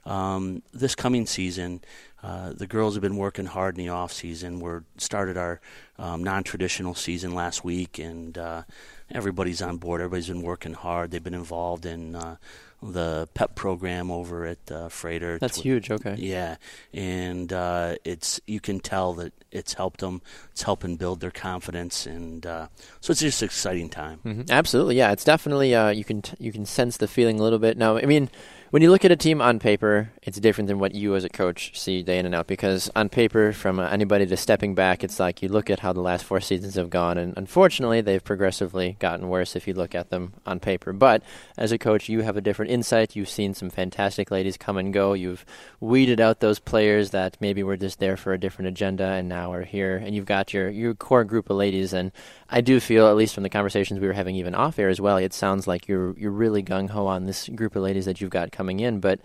um, this coming season. Uh, the girls have been working hard in the off season. We're started our um, non-traditional season last week, and uh, everybody's on board. Everybody's been working hard. They've been involved in uh, the PEP program over at uh, Froedtert. That's Tw- huge. Okay. Yeah, and uh, it's you can tell that it's helped them. It's helping build their confidence, and uh, so it's just an exciting time. hmm Absolutely, yeah. It's definitely uh, you can t- you can sense the feeling a little bit. Now, I mean, when you look at a team on paper, it's different than what you as a coach see day in and out. Because on paper, from anybody to stepping back, it's like you look at how the last four seasons have gone, and unfortunately, they've progressively gotten worse if you look at them on paper. But as a coach, you have a different insight. You've seen some fantastic ladies come and go. You've weeded out those players that maybe were just there for a different agenda and now are here, and you've got your your core group of ladies and. I do feel, at least from the conversations we were having even off air as well, it sounds like you're you're really gung ho on this group of ladies that you've got coming in. But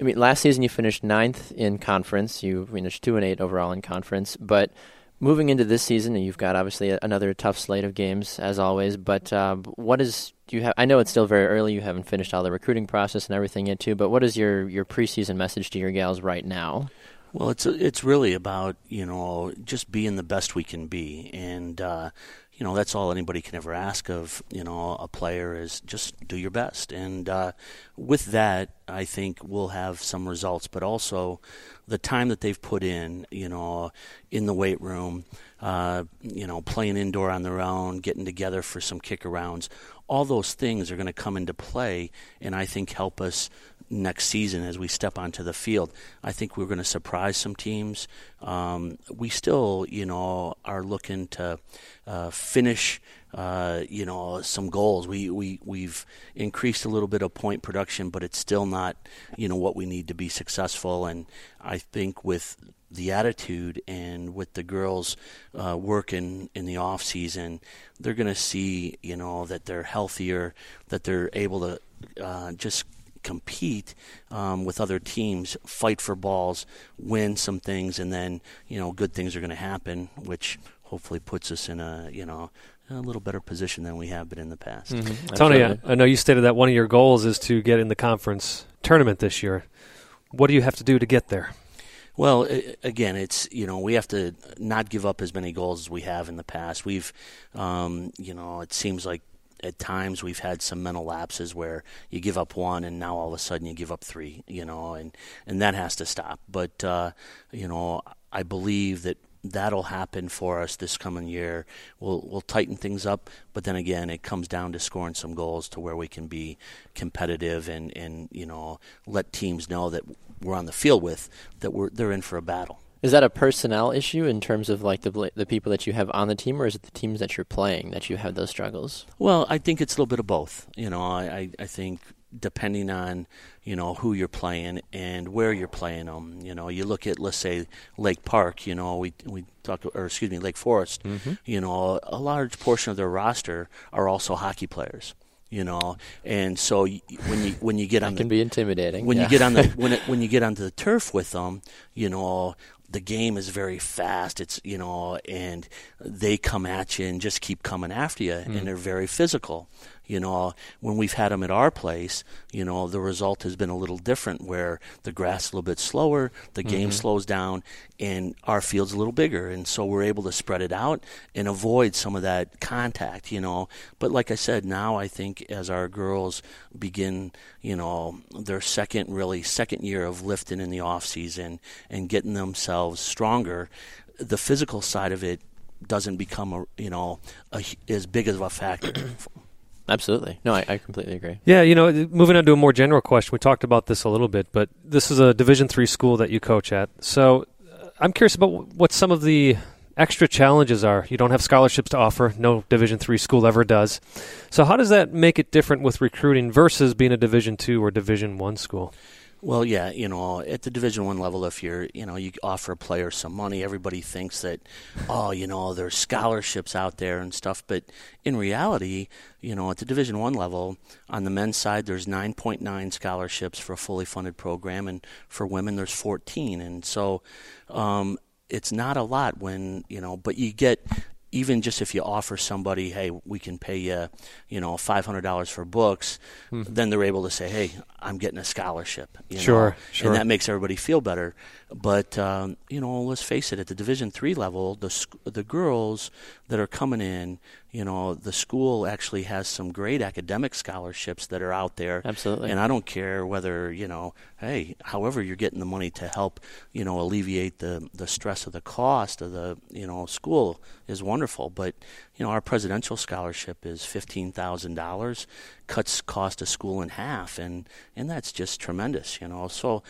I mean, last season you finished ninth in conference. You finished two and eight overall in conference. But moving into this season, you've got obviously another tough slate of games as always. But uh, what is do you have? I know it's still very early. You haven't finished all the recruiting process and everything yet, too. But what is your your preseason message to your gals right now? Well, it's it's really about you know just being the best we can be, and uh, you know that's all anybody can ever ask of you know a player is just do your best, and uh, with that, I think we'll have some results, but also the time that they've put in, you know, in the weight room, uh, you know, playing indoor on their own, getting together for some kick arounds, all those things are going to come into play, and I think help us next season as we step onto the field. I think we're going to surprise some teams. Um, we still, you know, are looking to uh, finish. Uh, you know, some goals. We we we've increased a little bit of point production, but it's still not, you know, what we need to be successful. And I think with the attitude and with the girls uh, working in the off season, they're going to see, you know, that they're healthier, that they're able to uh, just compete um, with other teams, fight for balls, win some things, and then you know good things are going to happen, which hopefully puts us in a you know a little better position than we have been in the past. Tony, I, I know you stated that one of your goals is to get in the conference tournament this year. What do you have to do to get there? Well, again, it's you know we have to not give up as many goals as we have in the past. We've, um, you know, it seems like at times we've had some mental lapses where you give up one and now all of a sudden you give up three, you know, and and that has to stop. But uh, you know, I believe that that'll happen for us this coming year. We'll we'll tighten things up, but then again, it comes down to scoring some goals to where we can be competitive and and you know let teams know that we're on the field with that we're they're in for a battle. Is that a personnel issue in terms of like the the people that you have on the team, or is it the teams that you're playing that you have those struggles? Well, I think it's a little bit of both. You know, I, I think depending on you know who you're playing and where you're playing them. You know, you look at let's say Lake Park. You know, we we talked or excuse me Lake Forest. Mm-hmm. You know, a large portion of their roster are also hockey players you know. And so when you when you get on, that can the, be intimidating. When yeah. you get on the (laughs) when it, when you get onto the turf with them, you know, the game is very fast. It's you know, and they come at you and just keep coming after you, mm. and they're very physical. You know, when we've had them at our place, you know, the result has been a little different where the grass is a little bit slower, the game mm-hmm. slows down, and our field's a little bigger. And so we're able to spread it out and avoid some of that contact, you know. But like I said, now I think as our girls begin, you know, their second, really second year of lifting in the off season and getting themselves stronger, the physical side of it doesn't become a you know a, as big of a factor Absolutely. No, I, I, completely agree. Yeah, you know, moving on to a more general question, we talked about this a little bit, but this is a Division three school that you coach at. So uh, I'm curious about what some of the extra challenges are. You don't have scholarships to offer. No Division three school ever does. So how does that make it different with recruiting versus being a Division two or Division one school? Well, yeah, you know, at the Division One level, if you're, you know, you offer a player some money, everybody thinks that, oh, you know, there's scholarships out there and stuff. But in reality, you know, at the Division One level, on the men's side, there's 9.9 scholarships for a fully funded program, and for women, there's 14. And so, um, it's not a lot when you know, but you get even just if you offer somebody, hey, we can pay you, you know, five hundred dollars for books, hmm. then they're able to say, hey, I'm getting a scholarship. sure, know? sure, and that makes everybody feel better. But um, you know, let's face it, at the Division three level, the the girls that are coming in, you know, the school actually has some great academic scholarships that are out there. Absolutely. And I don't care whether you know, hey, however you're getting the money to help, you know, alleviate the the stress of the cost of the you know school is wonderful. But you know, our presidential scholarship is fifteen thousand dollars, cuts cost of school in half, and and that's just tremendous. You know, so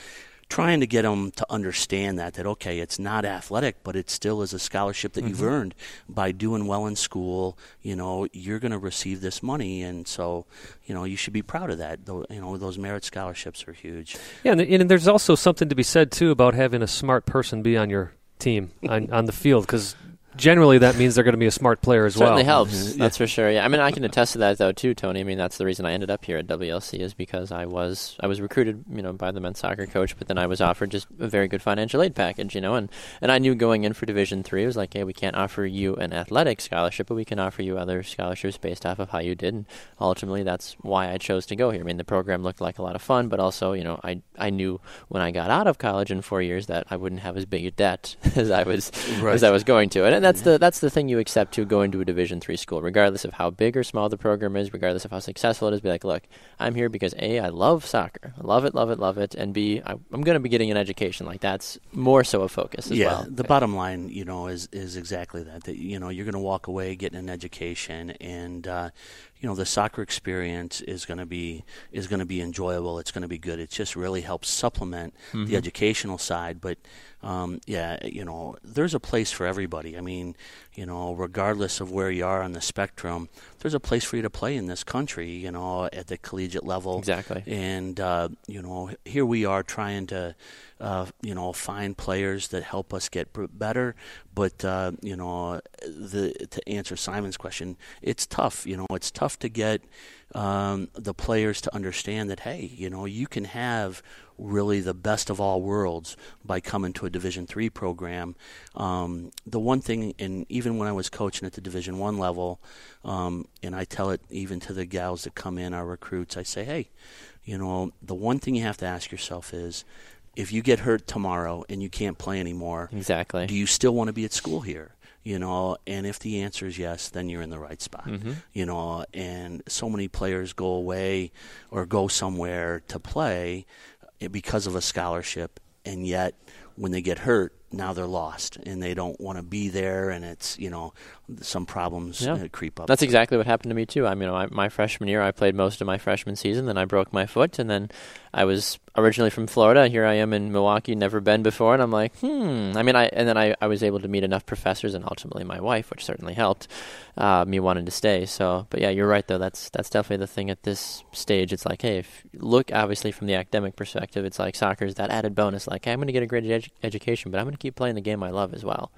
trying to get them to understand that that okay, it's not athletic, but it still is a scholarship that mm-hmm. you've earned by doing well in school. You know, you're going to receive this money, and so you know you should be proud of that. Though you know those merit scholarships are huge. Yeah, and, and there's also something to be said too about having a smart person be on your team (laughs) on, on the field because generally that means they're going to be a smart player as Certainly well. Certainly helps. Mm-hmm. That's for sure. Yeah, I mean, I can attest to that though too, Tony. I mean, that's the reason I ended up here at WLC is because I was I was recruited, you know, by the men's soccer coach, but then I was offered just a very good financial aid package, you know, and and I knew going in for Division three, it was like, hey, we can't offer you an athletic scholarship, but we can offer you other scholarships based off of how you did, and ultimately that's why I chose to go here. I mean, the program looked like a lot of fun, but also, you know, I I knew when I got out of college in four years that I wouldn't have as big a debt (laughs) as I was right. as I was going to, and, and that's the that's the thing you accept to go into a Division three school, regardless of how big or small the program is, regardless of how successful it is. Be like, look, I'm here because a I love soccer, I love it, love it, love it, and b I, I'm going to be getting an education. Like that's more so a focus as yeah, well. the bottom line, you know, is is exactly that. That you know, you're going to walk away getting an education, and uh, you know the soccer experience is going to be is going to be enjoyable. It's going to be good. It just really helps supplement mm-hmm. the educational side. But um, yeah, you know, there's a place for everybody. I mean, you know, regardless of where you are on the spectrum, there's a place for you to play in this country. You know, at the collegiate level. Exactly. And uh, you know, here we are trying to uh, you know, find players that help us get better. But uh, you know, the to answer Simon's question, it's tough. You know, it's tough to get um, the players to understand that hey, you know, you can have really the best of all worlds by coming to a Division three program. Um, the one thing, and even when I was coaching at the Division one level, um, and I tell it even to the gals that come in, our recruits, I say, hey, you know, the one thing you have to ask yourself is if you get hurt tomorrow and you can't play anymore, exactly, do you still want to be at school here? you know, and if the answer is yes, then you're in the right spot, Mm-hmm. you know, and so many players go away or go somewhere to play because of a scholarship, and yet when they get hurt, now they're lost and they don't want to be there, and it's you know some problems Yeah. uh, creep up. That's exactly what happened to me too. I mean, my, my freshman year, I played most of my freshman season. Then I broke my foot, and then I was originally from Florida. Here I am in Milwaukee, never been before, and I'm like, hmm. I mean, I and then I, I was able to meet enough professors, and ultimately my wife, which certainly helped uh, me wanting to stay. So, but yeah, you're right though. That's that's definitely the thing at this stage. It's like, hey, if look obviously from the academic perspective, it's like soccer is that added bonus. Like, hey, I'm going to get a great edu- education, but I'm going to keep playing the game I love as well.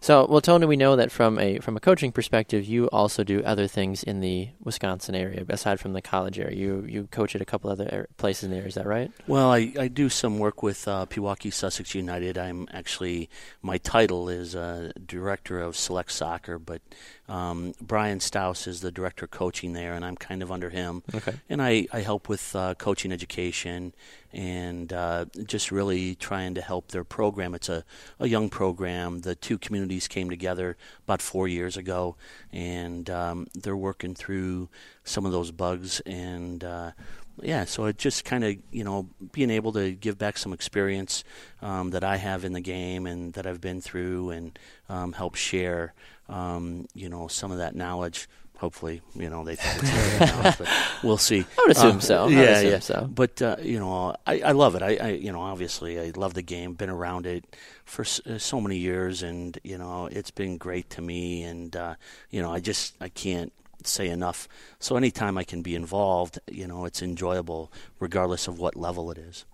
So, well, Tony, we know that from a from a coaching perspective, you also do other things in the Wisconsin area aside from the college area. You you coach at a couple other places in the area. Is that right? Well, I, I do some work with uh, Pewaukee Sussex United. I'm actually my title is uh, director of select soccer, but um, Brian Staus is the director of coaching there, and I'm kind of under him. Okay. And I, I help with uh, coaching education and uh, just really trying to help their program. It's a, a young program. The two communities came together about four years ago, and um, they're working through some of those bugs and. Uh, yeah, so it just kind of you know being able to give back some experience um, that I have in the game and that I've been through, and um, help share um, you know some of that knowledge. Hopefully, you know they think it's (laughs) very but we'll see. I would assume Uh, so. I would Yeah, assume yeah. so. But uh, you know, I, I love it. I, I you know obviously I love the game. Been around it for uh, so many years, and you know it's been great to me. And uh, you know I just I can't say enough. So anytime I can be involved, you know, it's enjoyable, regardless of what level it is.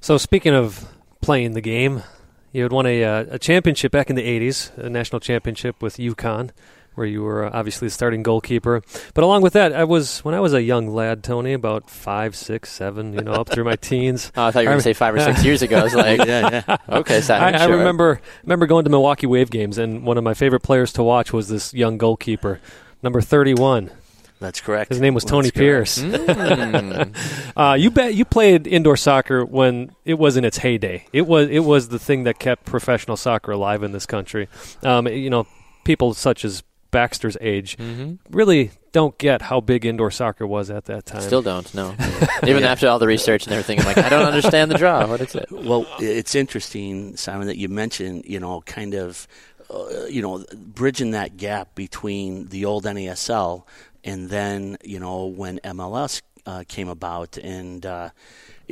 So speaking of playing the game, you had won a uh, a championship back in the '80s, a national championship with UConn, where you were uh, obviously the starting goalkeeper. But along with that, I was when I was a young lad, Tony, about five, six, seven, you know, up through my (laughs) teens. Oh, I thought you were going to say five or six (laughs) years ago. I was like, yeah, yeah. okay, Simon, I, I remember remember going to Milwaukee Wave games, and one of my favorite players to watch was this young goalkeeper, number 31. That's correct. His name was Tony correct. Pierce. Mm. (laughs) Uh, you bet you played indoor soccer when it was in its heyday. It was it was the thing that kept professional soccer alive in this country. Um, you know, people such as Baxter's age hmm really don't get how big indoor soccer was at that time. Still don't. No. (laughs) Even after all the research and everything, I'm like, I don't understand the draw. What is it? Well, it's interesting, Simon, that you mentioned, you know, kind of, uh, you know, bridging that gap between the old NASL and then, you know, when MLS uh, came about. And uh,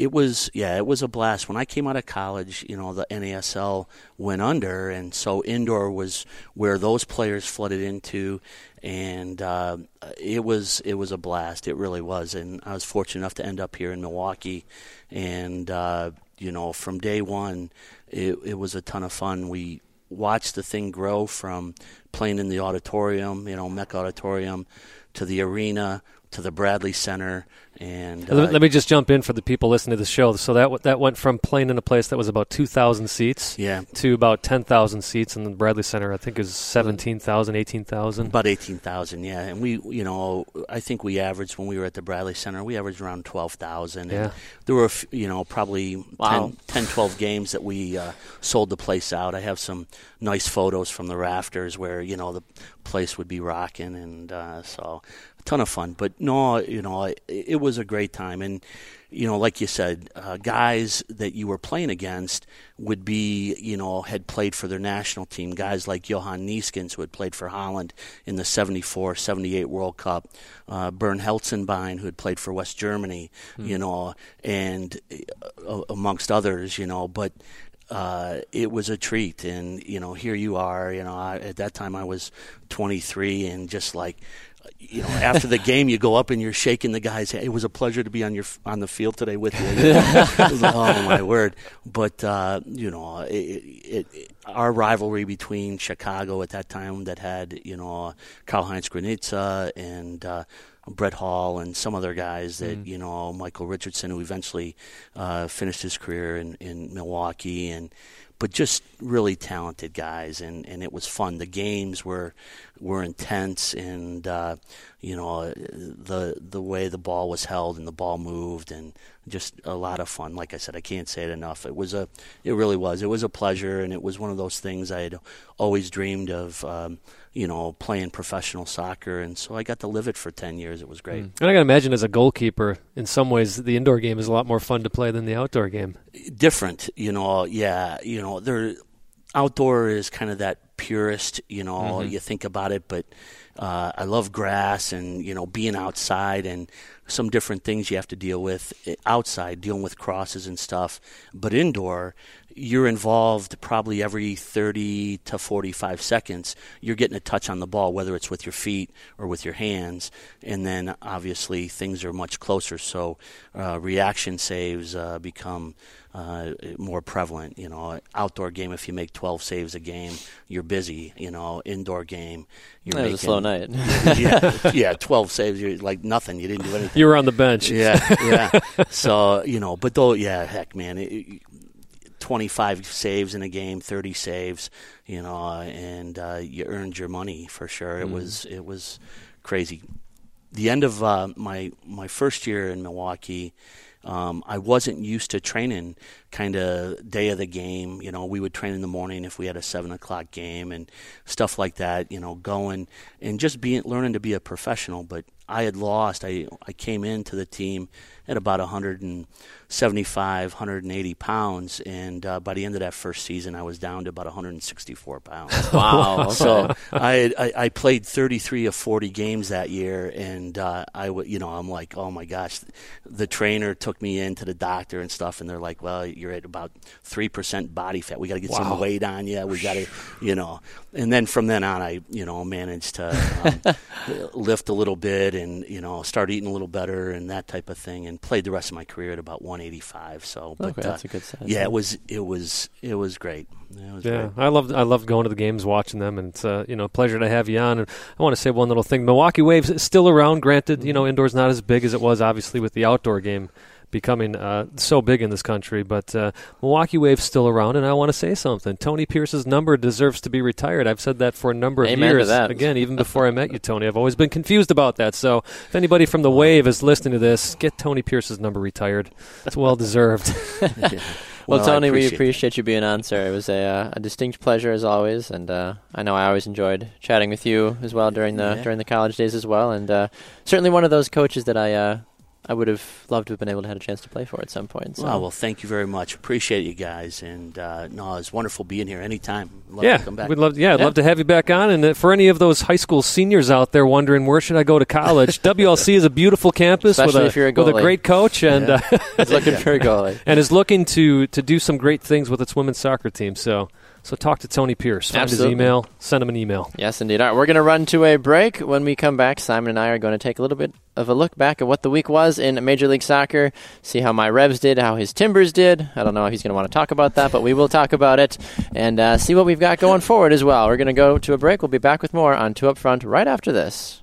it was, yeah, it was a blast. When I came out of college, you know, the NASL went under. And so indoor was where those players flooded into. And uh, it was it was a blast. It really was. And I was fortunate enough to end up here in Milwaukee. And, uh, you know, from day one, it, it was a ton of fun. We watched the thing grow from playing in the auditorium, you know, Mecca Auditorium, to the arena, to the Bradley Center, and uh, Let, let me just jump in for the people listening to the show. So that w- that went from playing in a place that was about two thousand seats yeah, to about ten thousand seats, in the Bradley Center I think is 17,000, 18,000. about eighteen thousand. Yeah, and we, you know, I think we averaged when we were at the Bradley Center, we averaged around twelve thousand. Yeah. there were, you know, probably Wow. 10, 10, 12 games that we uh, sold the place out. I have some nice photos from the rafters where you know the place would be rocking, and uh, so a ton of fun. But no, you know, it, it was a great time, and you know, like you said, uh, guys that you were playing against would be, you know, had played for their national team. Guys like Johan Neeskens, who had played for Holland in the 74 78 World Cup. Uh, Bernd Hölzenbein, who had played for West Germany, you know, and uh, amongst others, you know, but uh, it was a treat. And, you know, here you are, you know, I, at that time I was 23 and just like, you know, after the game, you go up and you're shaking the guys. Hey, it was a pleasure to be on your on the field today with you. (laughs) oh my word! But uh, you know, it, it, it, our rivalry between Chicago at that time that had you know Karl Heinz Granitza and uh, Brett Hall and some other guys that you know Michael Richardson, who eventually uh, finished his career in, in Milwaukee, and but just really talented guys, and, and it was fun. The games were were intense, and uh, you know, the the way the ball was held and the ball moved, and just a lot of fun. Like I said, I can't say it enough. It was a, it really was. It was a pleasure, and it was one of those things I had always dreamed of. Um, you know, playing professional soccer, and so I got to live it for ten years. It was great. Mm. And I got to imagine, as a goalkeeper, in some ways, the indoor game is a lot more fun to play than the outdoor game. Different, you know. Yeah, you know, there. Outdoor is kind of that purist, you know. Mm-hmm. You think about it, but uh, I love grass and you know being outside and some different things you have to deal with eh, outside, dealing with crosses and stuff. But indoor, you're involved probably every 30 to 45 seconds. You're getting a touch on the ball, whether it's with your feet or with your hands. And then obviously things are much closer, so uh, reaction saves uh, become uh, more prevalent. You know, outdoor game, if you make 12 saves a game, you're busy. You know, indoor game, you're that making, was a slow night. (laughs) yeah, (laughs) yeah, 12 saves, you're like nothing. You didn't do anything. You were on the bench. Yeah, yeah. (laughs) so you know, but though, yeah, heck, man. It, 25 saves in a game, 30 saves, you know, and uh, you earned your money for sure. It mm. was it was crazy. The end of uh, my my first year in Milwaukee, um, I wasn't used to training kind of day of the game. You know, we would train in the morning if we had a seven o'clock game and stuff like that. You know, going and just being learning to be a professional. But I had lost. I I came into the team at about 175, 180 pounds, and uh, by the end of that first season, I was down to about 164 pounds. (laughs) wow! (laughs) Okay. So I, I, I played 33 of 40 games that year, and uh, I you know I'm like, oh my gosh, the trainer took me in to the doctor and stuff, and they're like, well, you're at about three percent body fat. We got to get wow. some weight on you. We got to, you know, and then from then on, I you know managed to um, (laughs) lift a little bit and you know start eating a little better and that type of thing and played the rest of my career at about 185. So, but, okay, that's uh, a good size. Yeah, it was it was it was great. It was yeah, great. I loved I loved going to the games, watching them, and it's uh, you know a pleasure to have you on. And I want to say one little thing: Milwaukee Waves is still around. Granted, you know indoors not as big as it was obviously with the outdoor game becoming uh, so big in this country. But uh, Milwaukee Wave's still around, and I want to say something. Tony Pierce's number deserves to be retired. I've said that for a number of Amen years. To Again, even (laughs) before I met you, Tony, I've always been confused about that. So if anybody from the Wave is listening to this, get Tony Pierce's number retired. It's well deserved. (laughs) (laughs) yeah. Well, well, Tony, appreciate we appreciate you being on, sir. It was a, uh, a distinct pleasure as always, and uh, I know I always enjoyed chatting with you as well during the yeah. during the college days as well, and uh, certainly one of those coaches that I uh, I would have loved to have been able to have a chance to play for at some point. So. Well, well, thank you very much. Appreciate you guys, and uh, no, it's wonderful being here anytime. Love yeah, to come back. we'd love. Yeah, I'd yeah. love to have you back on. And uh, for any of those high school seniors out there wondering where should I go to college, (laughs) WLC is a beautiful campus with a, a with a great coach, and yeah. uh, looking for a goalie, (laughs) and is looking to to do some great things with its women's soccer team. So so talk to Tony Pierce. Find Absolutely. his email. Send him an email. Yes, indeed. All right, we're going to run to a break. When we come back, Simon and I are going to take a little bit of a look back at what the week was in Major League Soccer, see how my Revs did, how his Timbers did. I don't know if he's going to want to talk about that, but we will talk about it and uh, see what we've got going forward as well. We're going to go to a break. We'll be back with more on Two Up Front right after this.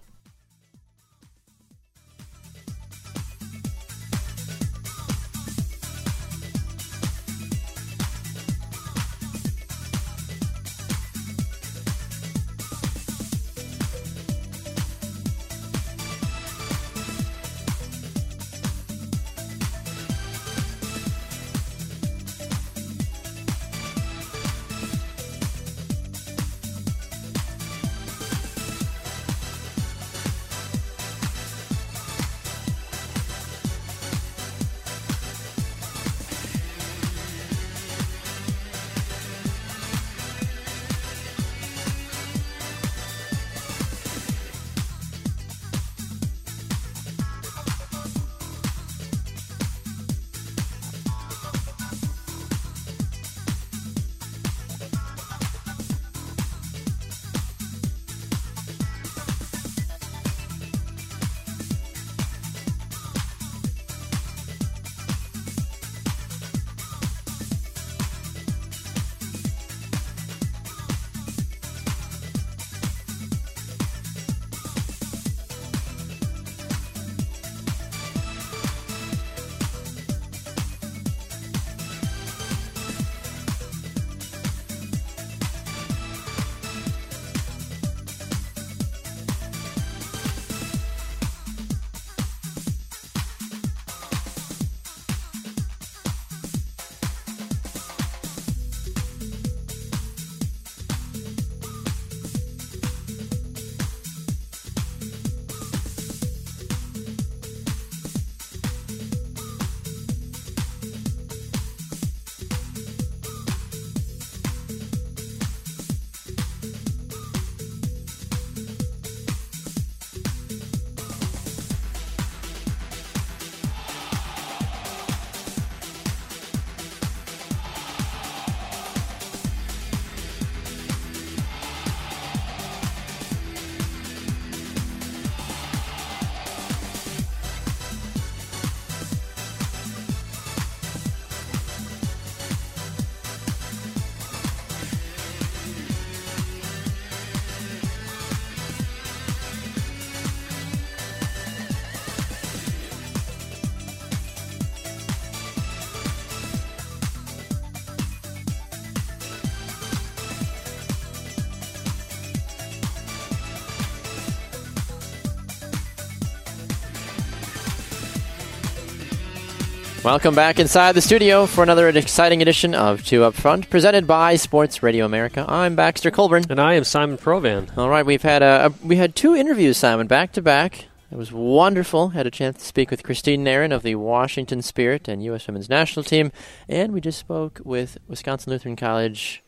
Welcome back inside the studio for another exciting edition of Two Up Front, presented by Sports Radio America. I'm Baxter Colburn. And I am Simon Provan. All right, we've had a, a we had two interviews, Simon, back to back. It was wonderful. Had a chance to speak with Christine Nairn of the Washington Spirit and U.S. Women's National Team, and we just spoke with Wisconsin Lutheran College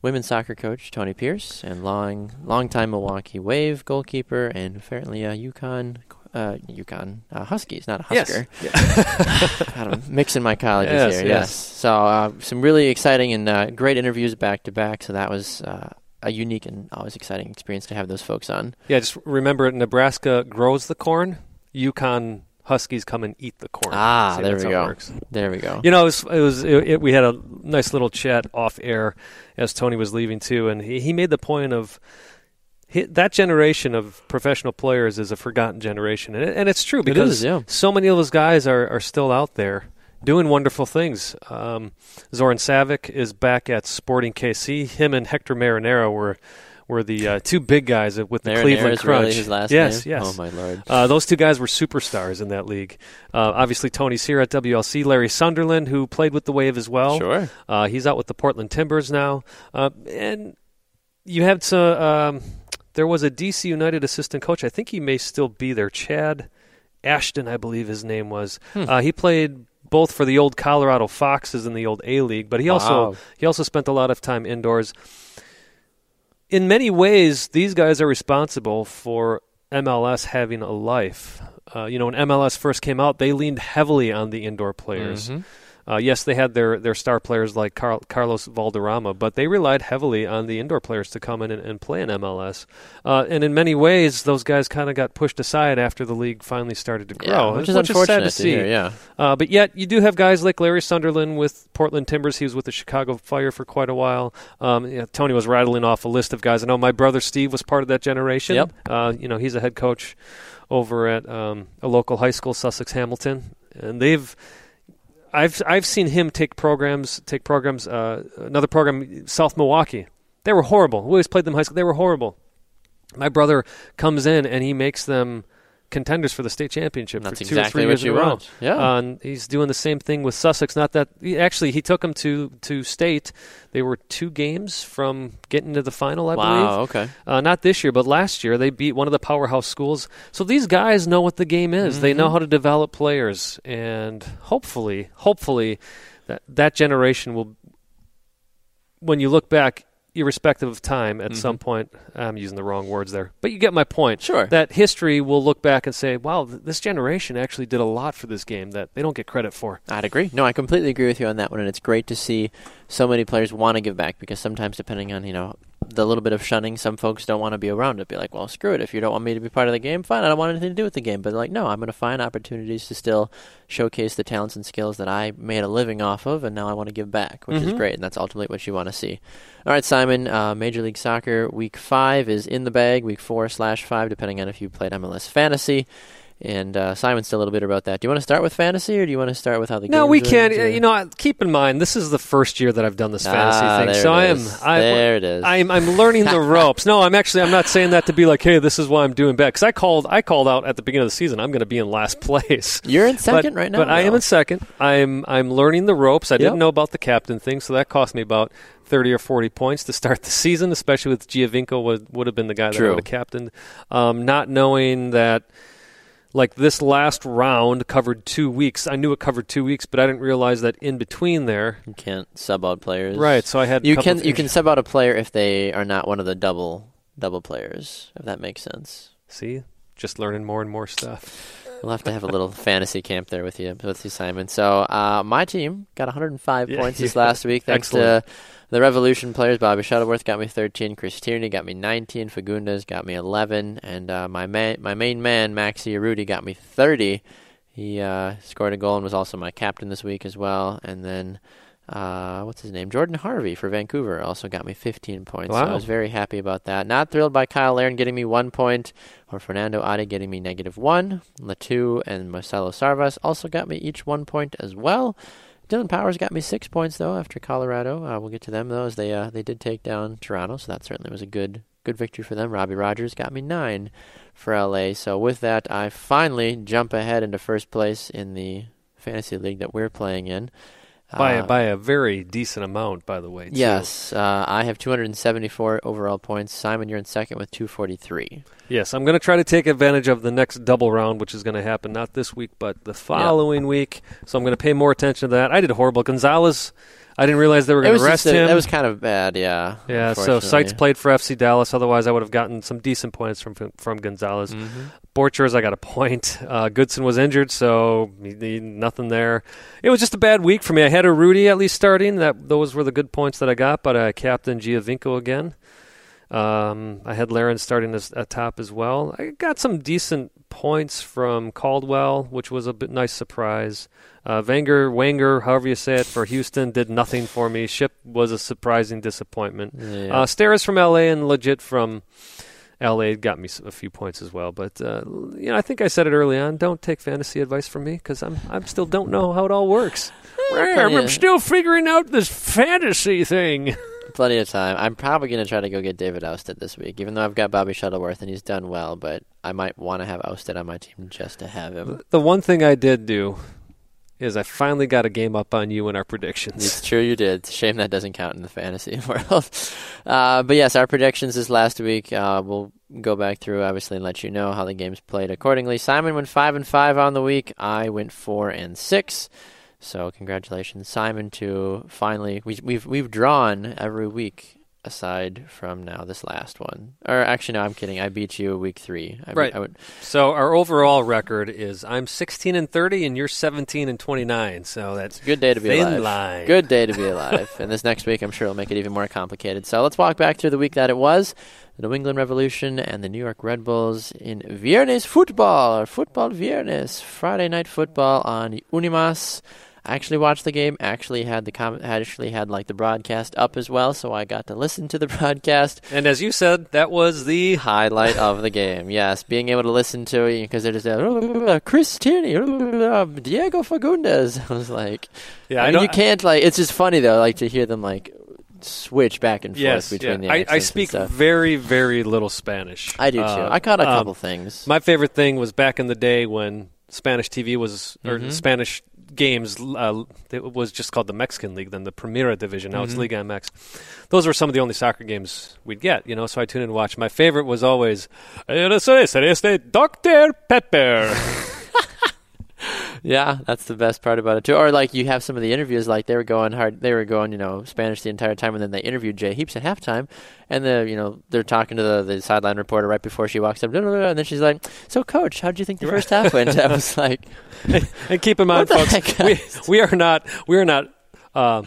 women's soccer coach Tony Pierce and long longtime Milwaukee Wave goalkeeper and apparently a UConn uh, UConn uh, Huskies, not a Husker. Yes. (laughs) I'm mixing my colleges Yes, here. yes. So uh, some really exciting and uh, great interviews back to back. So that was uh, a unique and always exciting experience to have those folks on. Yeah, just remember Nebraska grows the corn, UConn Huskies come and eat the corn. Ah, See, there we go. There we go. You know, it was, it was it, it- we had a nice little chat off air as Tony was leaving too, and he, he made the point of that generation of professional players is a forgotten generation, and, it, and it's true because is, yeah. so many of those guys are, are still out there doing wonderful things. Um, Zoran Savic is back at Sporting KC. Him and Hector Marinaro were were the uh, two big guys with the Marinaro Cleveland Crunch. really yes, name. yes. Oh my lord. Uh, those two guys were superstars in that league. Uh, obviously, Tony's here at WLC. Larry Sunderland, who played with the Wave as well. Sure. Uh, he's out with the Portland Timbers now. Uh, and you had some. Um, there was a DC United assistant coach. I think he may still be there. Chad Ashton, I believe his name was. Hmm. Uh, he played both for the old Colorado Foxes and the old A League, but he also he also spent a lot of time indoors. In many ways, these guys are responsible for MLS having a life. Uh, you know, when MLS first came out, they leaned heavily on the indoor players. Mhm. Uh, yes, they had their, their star players like Carl, Carlos Valderrama, but they relied heavily on the indoor players to come in and, and play in MLS. Uh, and in many ways, those guys kind of got pushed aside after the league finally started to Yeah, grow, which is unfortunate sad to see. hear, yeah. Uh, but yet, you do have guys like Larry Sunderland with Portland Timbers. He was with the Chicago Fire for quite a while. Um, know, Tony was rattling off a list of guys. I know my brother Steve was part of that generation. Yep. Uh, you know, he's a head coach over at um, a local high school, Sussex Hamilton, and they've. I've I've seen him take programs take programs uh, another program South Milwaukee. They were horrible. We always played them high school. They were horrible. My brother comes in and he makes them contenders for the state championship That's for two exactly or three years in a row. Yeah. Uh, and he's doing the same thing with Sussex. Not that he, actually he took them to to state. They were two games from getting to the final, I believe. Wow. Okay. Uh, not this year, but last year they beat one of the powerhouse schools. So these guys know what the game is. They Mm-hmm. know how to develop players, and hopefully, hopefully, that that generation will. When you look back, irrespective of time, at some mm-hmm. point, I'm using the wrong words there, but you get my point. Sure. That history will look back and say, "Wow, th- this generation actually did a lot for this game that they don't get credit for." I'd agree. No, I completely agree with you on that one, and it's great to see so many players want to give back because sometimes, depending on you know the little bit of shunning, some folks don't want to be around it. Be like, well, screw it. If you don't want me to be part of the game, fine. I don't want anything to do with the game. But like, no, I'm going to find opportunities to still showcase the talents and skills that I made a living off of, and now I want to give back, which is Mhm. great, and that's ultimately what you want to see. All right, Simon. Uh, Major League Soccer Week Five is in the bag. Week Four slash Five, depending on if you played MLS Fantasy. And uh, Simon's still a little bit about that. Do you want to start with fantasy, or do you want to start with how the No, we can't. uh, You know, I- keep in mind this is the first year that I've done this fantasy Ah, thing, so I am. I, There it is. I'm I'm learning the (laughs) ropes. No, I'm actually I'm not saying that to be like, hey, this is why I'm doing bad. Because I called I called out at the beginning of the season I'm going to be in last (laughs) place. You're in second but, right now. But I am in second. I'm I'm learning the ropes. I Yep. didn't know about the captain thing, so that cost me about thirty or forty points to start the season. Especially with Giovinco would would have been the guy that would have captained. Um, not knowing that. Like this last round covered two weeks. I knew it covered two weeks, but I didn't realize that in between there. You can't sub out players. Right. So I had You can you can sub out a player if they are not one of the double double players. If that makes sense. see just learning more and more stuff. We'll have to have a little (laughs) fantasy camp there with you, with you, Simon. So uh, my team got 105 Yeah, points (laughs) this yeah. last week, thanks Excellent. to the Revolution players. Bobby Shuttleworth got me 13, Chris Tierney got me 19, Fagundez got me 11, and uh, my ma- my main man Maxi Urruti got me 30. He uh, scored a goal and was also my captain this week as well. And then uh, what's his name? Jordan Harvey for Vancouver also got me 15 points. So I was very happy about that. Not thrilled by Cyle Larin getting me one point or Fernando Adi getting me negative one. Latu and Marcelo Sarvas also got me each one point as well. Dillon Powers got me six points though after Colorado. Uh, we'll get to them though as they uh, they did take down Toronto, so that certainly was a good good victory for them. Robbie Rogers got me nine for LA. So with that, I finally jump ahead into first place in the fantasy league that we're playing in. By Uh, by a very decent amount, by the way. too. Yes, uh, I have 274 overall points. Simon, you're in second with 243. Yes, I'm going to try to take advantage of the next double round, which is going to happen not this week, but the following week. So I'm going to pay more attention to that. I did horrible. Gonzalez, I didn't realize they were going to rest just a- him. That was kind of bad, yeah. yeah, so. Seitz played for FC Dallas. Otherwise, I would have gotten some decent points from from Gonzalez. Mhm. Borchers, I got a point. Uh, Goodson was injured, so he- he- nothing there. It was just a bad week for me. I had Urruti at least starting. That those were the good points that I got, but I captained Giovinco again. Um, I had Larin starting as at top as well. I got some decent points from Caldwell, which was a bit nice surprise. Uh, Wenger, Wenger, however you say it, for Houston did nothing for me. Shipp was a surprising disappointment. Yeah. Uh, Steres from LA and Lletget from LA got me a few points as well. But uh, you know, I think I said it early on. Don't take fantasy advice from me because I'm I'm still don't know how it all works. (laughs) I'm, still figuring out this fantasy thing. (laughs) Plenty of time. I'm probably going to try to go get David Ousted this week, even though I've got Bobby Shuttleworth and he's done well. But I might want to have Ousted on my team just to have him. The one thing I did do is I finally got a game up on you in our predictions. It's true you did. Shame that doesn't count in the fantasy (laughs) world. Uh, but yes, our predictions this last week. Uh, we'll go back through obviously and let you know how the games played accordingly. Simon went five and five on the week. I went four and six. So congratulations, Simon, to finally we, we've we've drawn every week aside from now this last one. Or actually, no, I'm kidding. I beat you week three. I, Right. Would, So our overall record is I'm 16 and 30, and you're 17 and 29. So that's a good day to be alive. line. Good day to be alive. and this next week, I'm sure, will make it even more complicated. So let's walk back through the week that it was. The New England Revolution and the New York Red Bulls in Viernes Football, or Football Viernes, Friday night football on Unimas. I actually watched the game. Actually had the com- actually had like the broadcast up as well, so I got to listen to the (laughs) broadcast And as you said, that was the highlight of the game. Yes, being able to listen to it because they're just uh, (laughs) Chris Tierney, uh, (laughs) Diego Fagundez. I was like, yeah. I, mean, know- you can't like. It's just funny though, like to hear them like switch back and forth Yes, between yeah. the I, accents I and speak stuff. very, very little Spanish. I do too. Uh, I caught a um, couple things. My favorite thing was back in the day when Spanish TV was or Mhm. Spanish games uh, it was just called the Mexican League, then the Primera Division. Now it's Mhm. Liga MX. Those were some of the only soccer games we'd get, you know. So I tuned in and watched. My favorite was always "Eso es, Doctor Pepper." (laughs) yeah, that's the best part about it too. Or like you have some of the interviews, like they were going hard. They were going, you know, Spanish the entire time, and then they interviewed Jay Heaps at halftime, and the you know they're talking to the, the sideline reporter right before she walks up, and then she's like, "So, coach, how did you think the first half went?" I was like, (laughs) and keep in mind, folks, we, we are not we are not. Uh,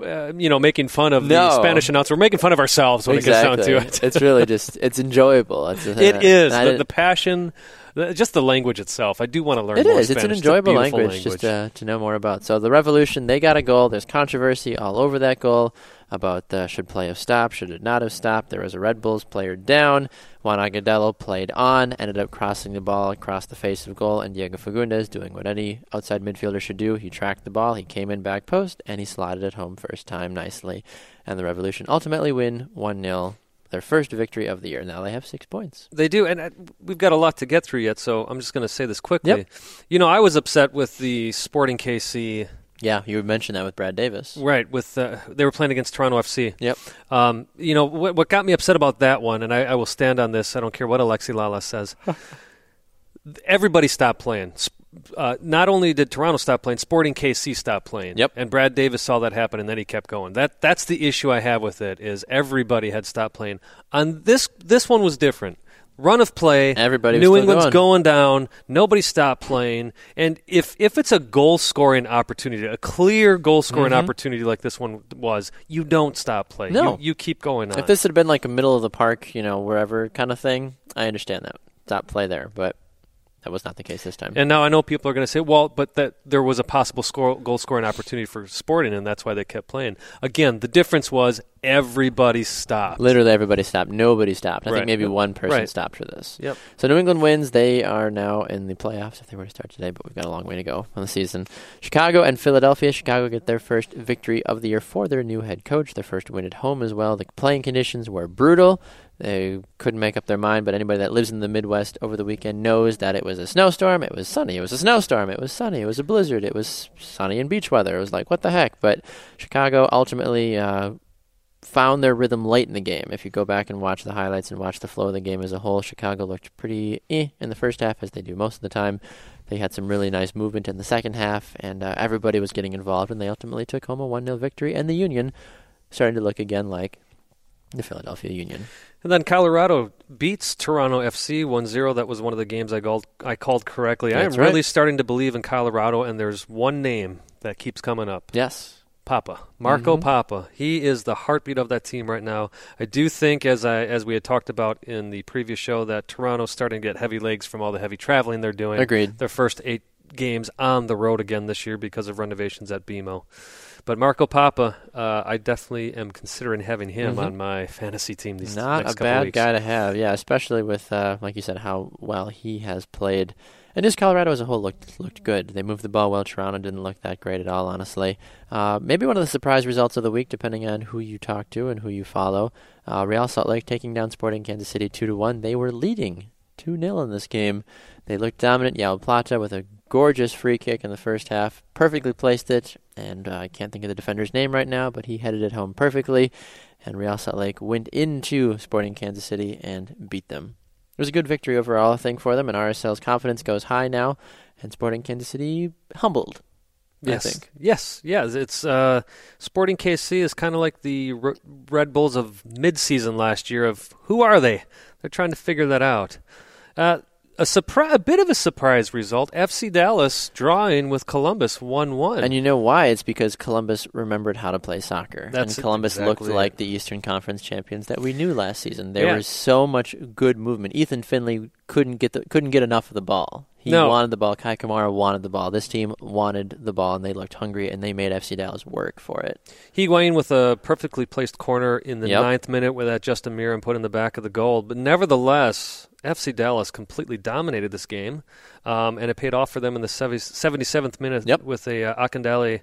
uh, you know, making fun of the Spanish announcer. We're making fun of ourselves when exactly. it gets down to it. it's really just it's enjoyable. It's, (laughs) It is the, the passion, the, just the language itself. I do want to learn. It more is. It's an enjoyable a beautiful language, just uh, to know more about. So the Revolution, they got a goal. There's controversy all over that goal about uh, should play have stopped, should it not have stopped. There was a Red Bulls player down. Juan Agudelo played on, ended up crossing the ball across the face of goal, and Diego Fagundez doing what any outside midfielder should do. He tracked the ball, he came in back post, and he slotted it home first time nicely. And the Revolution ultimately win 1 0. Their first victory of the year. Now they have six points. They do, and uh, we've got a lot to get through yet. So I'm just going to say this quickly. Yep. You know, I was upset with the Sporting KC. Yeah, you mentioned that with Brad Davis. Right, with uh, they were playing against Toronto FC. Yep. Um, you know what, what got me upset about that one, and I, I will stand on this. I don't care what Alexi Lalas says. (laughs) Everybody stopped playing. Sp- Uh, not only did Toronto stop playing, Sporting KC stopped playing. Yep. And Brad Davis saw that happen, and then he kept going. That that's the issue I have with it is everybody had stopped playing. On this this one was different. Run of play. Everybody New England's going. going down. Nobody stopped playing. And if if it's a goal scoring opportunity, a clear goal scoring opportunity like this one was, you don't stop playing. Mm-hmm. No. You, you keep going on. If this had been like a middle of the park, you know, wherever kind of thing, I understand that. Stop play there, but that was not the case this time. and now I know people are going to say, well, but that there was a possible score, goal scoring opportunity for Sporting, and that's why they kept playing. Again, the difference was everybody stopped. Literally everybody stopped. Nobody stopped. I Right. think maybe Yep. one person Right. stopped for this. Yep. So New England wins. They are now in the playoffs if they were to start today, but we've got a long way to go on the season. Chicago and Philadelphia. Chicago get their first victory of the year for their new head coach. Their first win at home as well. The playing conditions were brutal. They couldn't make up their mind, but anybody that lives in the Midwest over the weekend knows that it was a snowstorm, it was sunny, it was a snowstorm, it was sunny, it was a blizzard, it was sunny and beach weather. It was like, what the heck? But Chicago ultimately uh, found their rhythm late in the game. If you go back and watch the highlights and watch the flow of the game as a whole, Chicago looked pretty eh in the first half, as they do most of the time. They had some really nice movement in the second half, and uh, everybody was getting involved, and they ultimately took home a 1 0 victory. And the Union starting to look again like the Philadelphia Union. And then Colorado beats Toronto FC 1-0. That was one of the games I called I called correctly. That's I am really starting to believe in Colorado and there's one name that keeps coming up. Yes. Pappa. Marco Mhm. Pappa. He is the heartbeat of that team right now. I do think as I as we had talked about in the previous show that Toronto's starting to get heavy legs from all the heavy traveling they're doing. Agreed. Their first 8 games on the road again this year because of renovations at BMO. But Marco Pappa, uh, I definitely am considering having him Mhm. on my fantasy team these Not next a couple bad weeks. guy to have, yeah, especially with, uh, like you said, how well he has played. And just Colorado as a whole looked looked good. They moved the ball well. Toronto didn't look that great at all, honestly. Uh, maybe one of the surprise results of the week, depending on who you talk to and who you follow. Uh, Real Salt Lake taking down Sporting Kansas City two to one. They were leading two 0 in this game. They looked dominant. Joao Plata with a gorgeous free kick in the first half, perfectly placed it, and uh, I can't think of the defender's name right now, but he headed it home perfectly and Real Salt Lake went into Sporting Kansas City and beat them. It was a good victory overall, I think, for them, and RSL's confidence goes high now, and Sporting Kansas City humbled. Yes. I think. Yes. Yes. It's uh, Sporting KC is kind of like the R- Red Bulls of mid-season last year. Of who are they? They're trying to figure that out. Uh, a surprise, a bit of a surprise result. FC Dallas drawing with Columbus one-one. And you know why? It's because Columbus remembered how to play soccer. That's and Columbus looked like it. the Eastern Conference champions that we knew last season. There Yeah. was so much good movement. Ethan Finlay couldn't get the, couldn't get enough of the ball. He No. wanted the ball. Kei Kamara wanted the ball. This team wanted the ball, and they looked hungry, and they made FC Dallas work for it. Higuain with a perfectly placed corner in the Yep. ninth minute with that Justin and put in the back of the goal. But nevertheless, FC Dallas completely dominated this game, um, and it paid off for them in the 77th minute Yep. with a uh, Akindele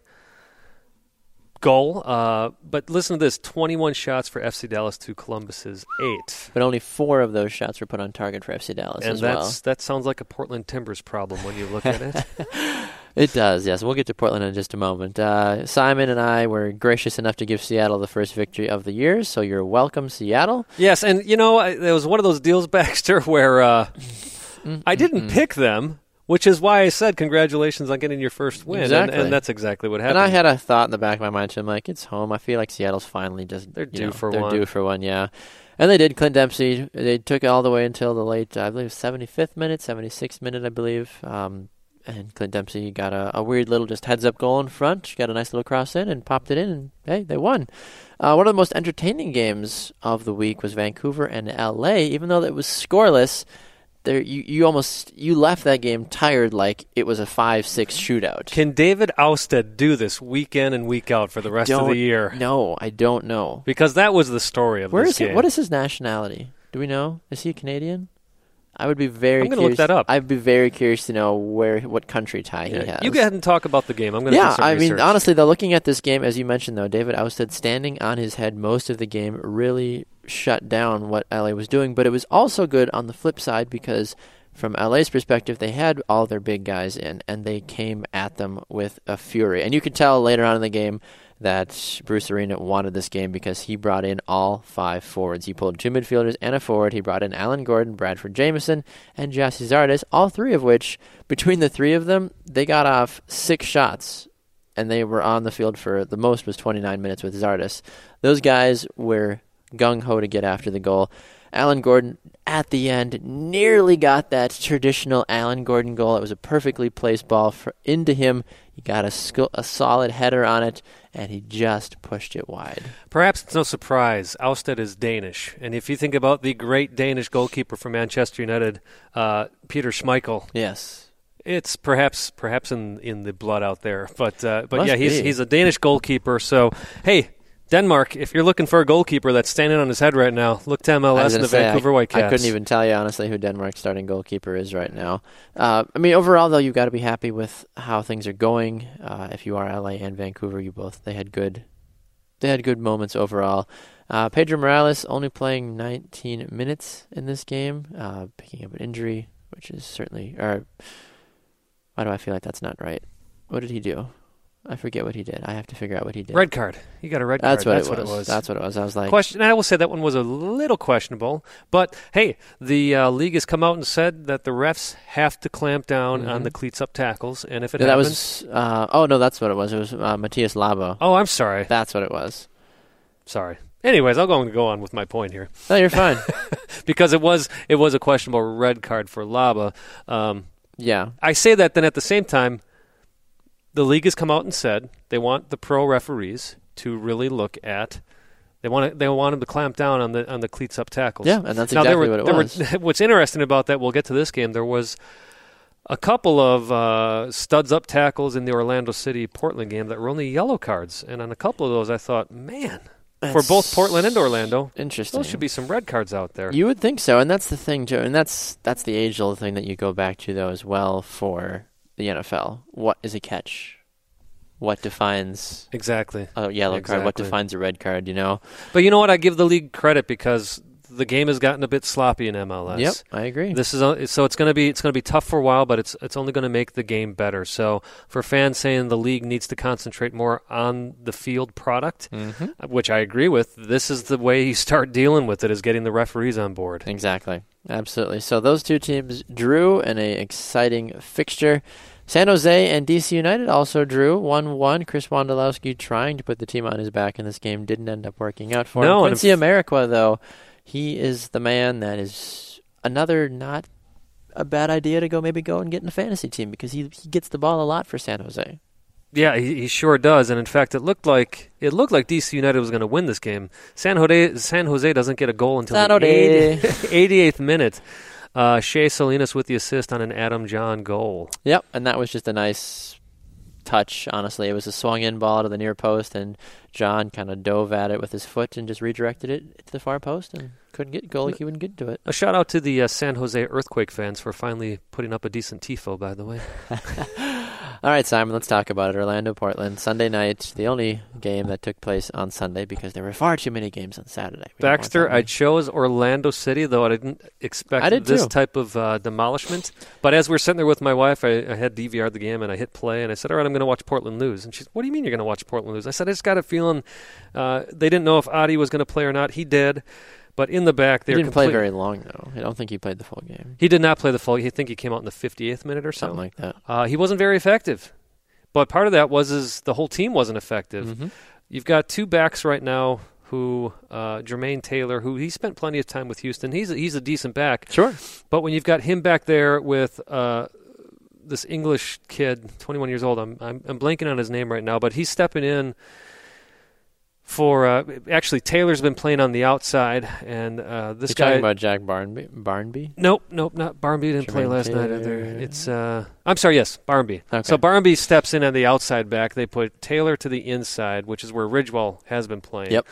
goal. Uh, but listen to this: 21 shots for FC Dallas to Columbus's eight. But only four of those shots were put on target for FC Dallas And as that's well. that sounds like a Portland Timbers problem when you look at it. (laughs) It does, yes. We'll get to Portland in just a moment. Uh, Simon and I were gracious enough to give Seattle the first victory of the year, so you're welcome, Seattle. yes, and you know I, there was one of those deals, (laughs) Baxter, where uh, I didn't pick them, which is why I said congratulations on getting your first win. And- Exactly. And, that's exactly what happened. And I had a thought in the back of my mind, too. I'm like, it's home. I feel like Seattle's finally just They're due know, for they're one. due for one, yeah. And they did. Clint Dempsey. They took it all the way until the late, I believe, 75th minute, 76th minute, I believe. Um, and Clint Dempsey got a, a weird little just heads up goal in front. Got a nice little cross in and popped it in, and hey, they won. Uh, one of the most entertaining games of the week was Vancouver and LA, even though it was scoreless. There, you, you almost you left that game tired like it was a five six shootout. Can David Ousted do this week in and week out for the rest of the year? No, I don't know. Because that was the story of Where this is game. it? What is his nationality? Do we know? Is he a Canadian? I would be very. I'm gonna look curious- that up. I'd be very curious to know where, what country tie he Yeah, has. You go ahead and talk about the game. I'm going to yeah, I mean, honestly, though, looking at this game, as you mentioned, though, David Ousted standing on his head most of the game really shut down what LA was doing. But it was also good on the flip side because, from LA's perspective, they had all their big guys in and they came at them with a fury. And you could tell later on in the game that Bruce Arena wanted this game because he brought in all five forwards. He pulled two midfielders and a forward. He brought in Alan Gordon, Bradford Jamieson, and Gyasi Zardes, all three of which, between the three of them, they got off six shots and they were on the field for the most was 29 minutes with Zardes. Those guys were gung ho to get after the goal. Alan Gordon at the end nearly got that traditional Alan Gordon goal. It was a perfectly placed ball for, into him. He got a, a solid header on it, and he just pushed it wide. Perhaps it's no surprise. Ousted is Danish. And if you think about the great Danish goalkeeper for Manchester United, uh, Peter Schmeichel, Yes. it's perhaps perhaps in, in the blood out there. But uh, but Must yeah, he's be. he's a Danish goalkeeper. So hey, Denmark, if you're looking for a goalkeeper that's standing on his head right now, look to MLS and the say, Vancouver I, Whitecaps. I couldn't even tell you honestly who Denmark's starting goalkeeper is right now. Uh, I mean, overall though, you've got to be happy with how things are going. Uh, if you are LA and Vancouver, you both they had good, they had good moments overall. Uh, Pedro Morales only playing 19 minutes in this game, uh, picking up an injury, which is certainly. Or why do I feel like that's not right? What did he do? I forget what he did. I have to figure out what he did. Red card. He got a red That's card. what, That's it, what it was. That's what it was. I was like, Question. I will say that one was a little questionable, but hey, the uh, league has come out and said that the refs have to clamp down on Mhm. the cleats up tackles, and if it that happens, was. Uh, oh no, that's what it was. It was uh, Matthias Laba. oh, I'm sorry, That's what it was. sorry. Anyways, I'll go and go on with my point here No, you're fine. (laughs) because it was it was a questionable red card for Laba. Um, yeah. I say that, then at the same time, the league has come out and said they want the pro referees to really look at. They want to, they want them to clamp down on the on the cleats up tackles. Yeah, and that's Now, exactly were, what it was. Were, (laughs) what's interesting about that, we'll get to this game. There was a couple of uh, studs up tackles in the Orlando City Portland game that were only yellow cards, and on a couple of those, I thought, man, for both Portland and Orlando, Interesting. those should be some red cards out there. You would think so, and that's the thing, Joe. And that's that's the age-old thing that you go back to, though, as well for the NFL. What is a catch? What defines exactly. a yellow card? What defines a red card? You know. But you know what? I give the league credit because the game has gotten a bit sloppy in MLS. Yep, I agree. This is uh, so it's going to be it's going to be tough for a while, but it's it's only going to make the game better. So for fans saying the league needs to concentrate more on the field product, mm-hmm. which I agree with, this is the way you start dealing with it is getting the referees on board. Exactly. Absolutely. So those two teams drew in a exciting fixture. San Jose and DC United also drew 1-1. Chris Wondolowski trying to put the team on his back in this game didn't end up working out for No, him. and Quincy if- Amarikwa, though, he is the man that is another not a bad idea to go maybe go and get in a fantasy team because he he gets the ball a lot for San Jose. Yeah, he, he sure does, and in fact, it looked like it looked like DC United was going to win this game. San Jose San Jose doesn't get a goal until San the 80, (laughs) 88th minute. Uh, Shea Salinas with the assist on an Adam Jahn goal. Yep, and that was just a nice touch, honestly. It was a swung in ball to the near post, and Jahn kind of dove at it with his foot and just redirected it to the far post and couldn't get goal. He wouldn't get to it. A shout out to the uh, San Jose Earthquake fans for finally putting up a decent tifo. By the way, (laughs) All right, Simon, let's talk about it. Orlando, Portland, Sunday night, the only game that took place on Sunday because there were far too many games on Saturday. We Baxter, I chose Orlando City, though I didn't expect I did this too. type of uh, demolishment. But as we are sitting there with my wife, I, I had DVR'd the game and I hit play and I said, "All right, I'm going to watch Portland lose." And she's, "What do you mean you're going to watch Portland lose?" I said, "I just got a feeling uh, they didn't know if Adi was going to play or not. He did, but in the back, he they didn't play very long though. I don't think he played the full game. He did not play the full. I think he came out in the 58th minute or so. Something like that. Uh, he wasn't very effective. But part of that was is the whole team wasn't effective. Mhm. You've got two backs right now who uh, Jermaine Taylor, who he spent plenty of time with Houston. He's a, he's a decent back. Sure. But when you've got him back there with uh, this English kid, 21 years old, I'm, I'm I'm blanking on his name right now, but he's stepping in for. Uh, actually, Taylor's been playing on the outside, and uh, this You're guy. talking about Jack Barmby? Barmby? Nope, nope, not Barmby didn't play Jermaine last night either. It's uh I'm sorry, yes, Barmby. Okay. So Barmby steps in on the outside back. They put Taylor to the inside, which is where Ridgewell has been playing. Yep.